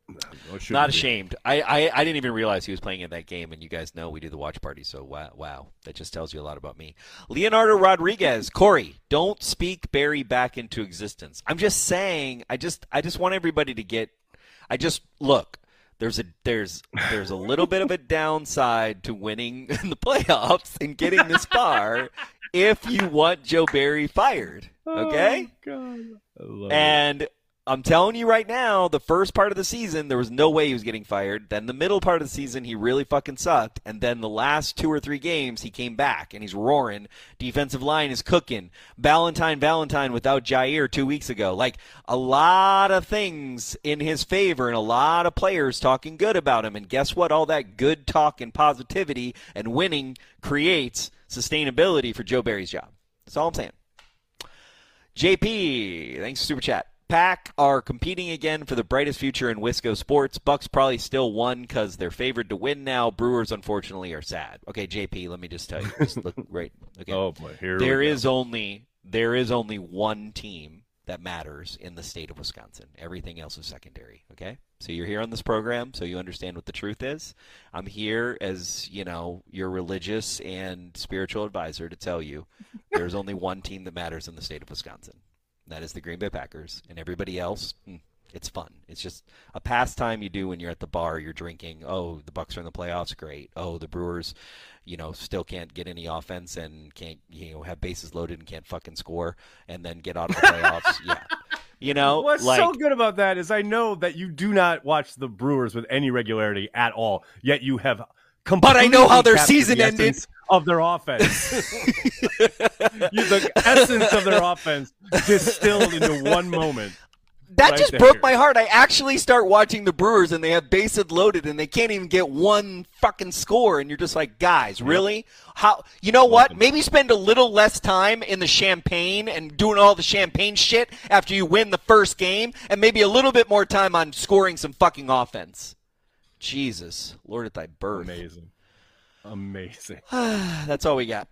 [SPEAKER 2] No, shouldn't be.
[SPEAKER 3] ashamed. I, I, I didn't even realize he was playing in that game, and you guys know we do the watch party, so wow, wow. That just tells you a lot about me. Leonardo Rodriguez, Corey, don't speak Barry back into existence. I'm just saying, I just I just want everybody to get I just look, there's a there's there's a little bit of a downside to winning in the playoffs and getting this far if you want Joe Barry fired. Oh, okay?
[SPEAKER 2] Oh, God. I love it.
[SPEAKER 3] I'm telling you right now, the first part of the season, there was no way he was getting fired. Then the middle part of the season, he really fucking sucked. And then the last two or three games, he came back and he's roaring. Defensive line is cooking. Valentine, Valentine without Jaire two weeks ago. Like a lot of things in his favor and a lot of players talking good about him. And guess what? All that good talk and positivity and winning creates sustainability for Joe Barry's job. That's all I'm saying. JP, thanks for super chat. Pack are competing again for the brightest future in Wisco sports. Bucks probably still won because they're favored to win now. Brewers unfortunately are sad. Okay, JP, let me just tell you. Just look right. Okay.
[SPEAKER 2] Oh boy, here
[SPEAKER 3] There
[SPEAKER 2] we go.
[SPEAKER 3] only there is only one team that matters in the state of Wisconsin. Everything else is secondary. Okay, so you're here on this program, so you understand what the truth is. I'm here as you know your religious and spiritual advisor to tell you there's only one team that matters in the state of Wisconsin. That is the Green Bay Packers, and everybody else. hmm, It's fun. It's just a pastime you do when you're at the bar. You're drinking. Oh, the Bucks are in the playoffs. Great. Oh, the Brewers, you know, still can't get any offense and can't you know have bases loaded and can't fucking score, and then get out of the playoffs. yeah. You know,
[SPEAKER 2] What's
[SPEAKER 3] like
[SPEAKER 2] so good about that is I know that you do not watch the Brewers with any regularity at all, yet you have.
[SPEAKER 3] But I know how their season
[SPEAKER 2] the
[SPEAKER 3] ended.
[SPEAKER 2] Of their offense, the essence of their offense distilled into one moment.
[SPEAKER 3] That
[SPEAKER 2] right
[SPEAKER 3] just
[SPEAKER 2] there.
[SPEAKER 3] broke my heart. I actually start watching the Brewers and they have bases loaded and they can't even get one fucking score and you're just like, guys, really? How you know what? Maybe spend a little less time in the champagne and doing all the champagne shit after you win the first game and maybe a little bit more time on scoring some fucking offense. Jesus, Lord at thy birth.
[SPEAKER 2] Amazing, amazing.
[SPEAKER 3] That's all we got.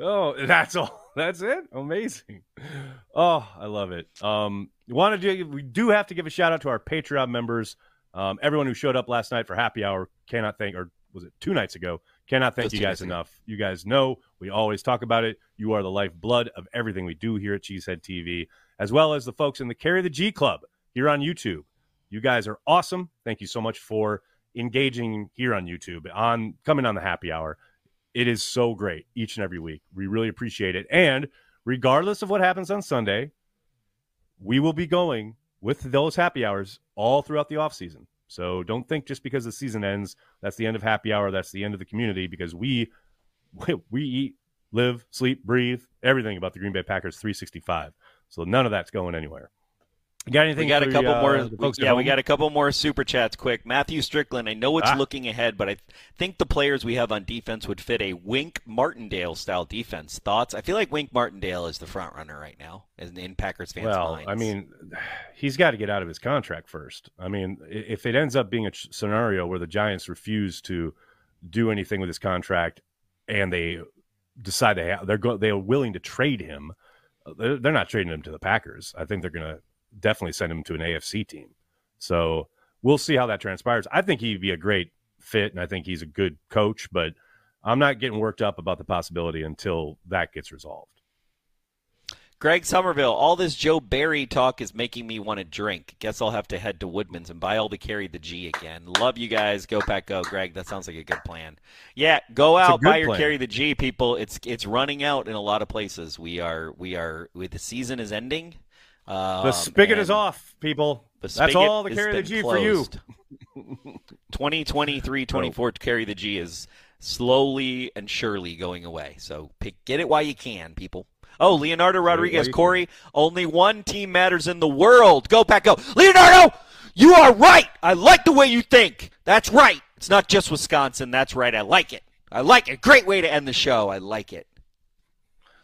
[SPEAKER 2] Oh, that's all. That's it. Amazing. Oh, I love it. Um, want to do? We do have to give a shout out to our Patreon members. Um, everyone who showed up last night for happy hour cannot thank, or was it two nights ago? Cannot thank you guys enough. You guys know we always talk about it. You are the lifeblood of everything we do here at Cheesehead TV, as well as the folks in the Carry the G Club here on YouTube. You guys are awesome. Thank you so much for engaging here on YouTube on coming on the happy hour. It is so great each and every week. We really appreciate it. And regardless of what happens on Sunday, we will be going with those happy hours all throughout the off season. So don't think just because the season ends, that's the end of happy hour, that's the end of the community because we we eat, live, sleep, breathe everything about the Green Bay Packers 365. So none of that's going anywhere. You got anything?
[SPEAKER 3] We got a couple
[SPEAKER 2] uh,
[SPEAKER 3] more.
[SPEAKER 2] folks
[SPEAKER 3] yeah, we got a couple more super chats. Quick, Matthew Strickland. I know it's
[SPEAKER 2] Ah.
[SPEAKER 3] looking ahead, but I think the players we have on defense would fit a Wink Martindale style defense. Thoughts? I feel like Wink Martindale is the front runner right now, in, in Packers fans'
[SPEAKER 2] Well,
[SPEAKER 3] minds.
[SPEAKER 2] I mean, he's got to get out of his contract first. I mean, if it ends up being a scenario where the Giants refuse to do anything with his contract and they decide they ha- they're go- they're willing to trade him, uh, they're, they're not trading him to the Packers. I think they're going to definitely send him to an AFC team. So we'll see how that transpires. I think he'd be a great fit, and I think he's a good coach. But I'm not getting worked up about the possibility until that gets resolved.
[SPEAKER 3] Greg Somerville. All this Joe Barry talk is making me want to drink. Guess I'll have to head to Woodman's and buy all the carry the G again. Love you guys. Go pack go, Greg. That sounds like a good plan. Yeah, go out buy your
[SPEAKER 2] plan.
[SPEAKER 3] carry the G, people. It's it's running out in a lot of places. We are we are with the season is ending. Um,
[SPEAKER 2] The spigot is off, people.
[SPEAKER 3] The
[SPEAKER 2] That's all the carry the G for you.
[SPEAKER 3] closed. 2023 24 carry the G is slowly and surely going away. So pick, get it while you can, people. Oh, Leonardo Rodriguez, Corey, only one team matters in the world. Go, Pack, go. Leonardo, you are right. I like the way you think. That's right. It's not just Wisconsin. That's right. I like it. I like it. Great way to end the show. I like it.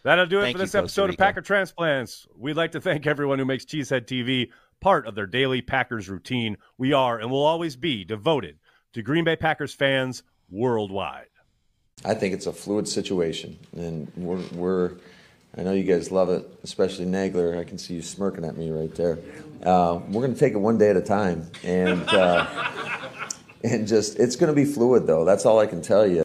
[SPEAKER 2] That'll do it
[SPEAKER 3] Thank
[SPEAKER 2] for this
[SPEAKER 3] Costa
[SPEAKER 2] episode of Packer Transplants. We'd like to thank everyone who makes Cheesehead TV part of their daily Packers routine. We are and will always be devoted to Green Bay Packers fans worldwide.
[SPEAKER 6] I think it's a fluid situation, and we're, we're I know you guys love it, especially Nagler. I can see you smirking at me right there. Uh, we're going to take it one day at a time, and uh, and just it's going to be fluid, though. That's all I can tell you.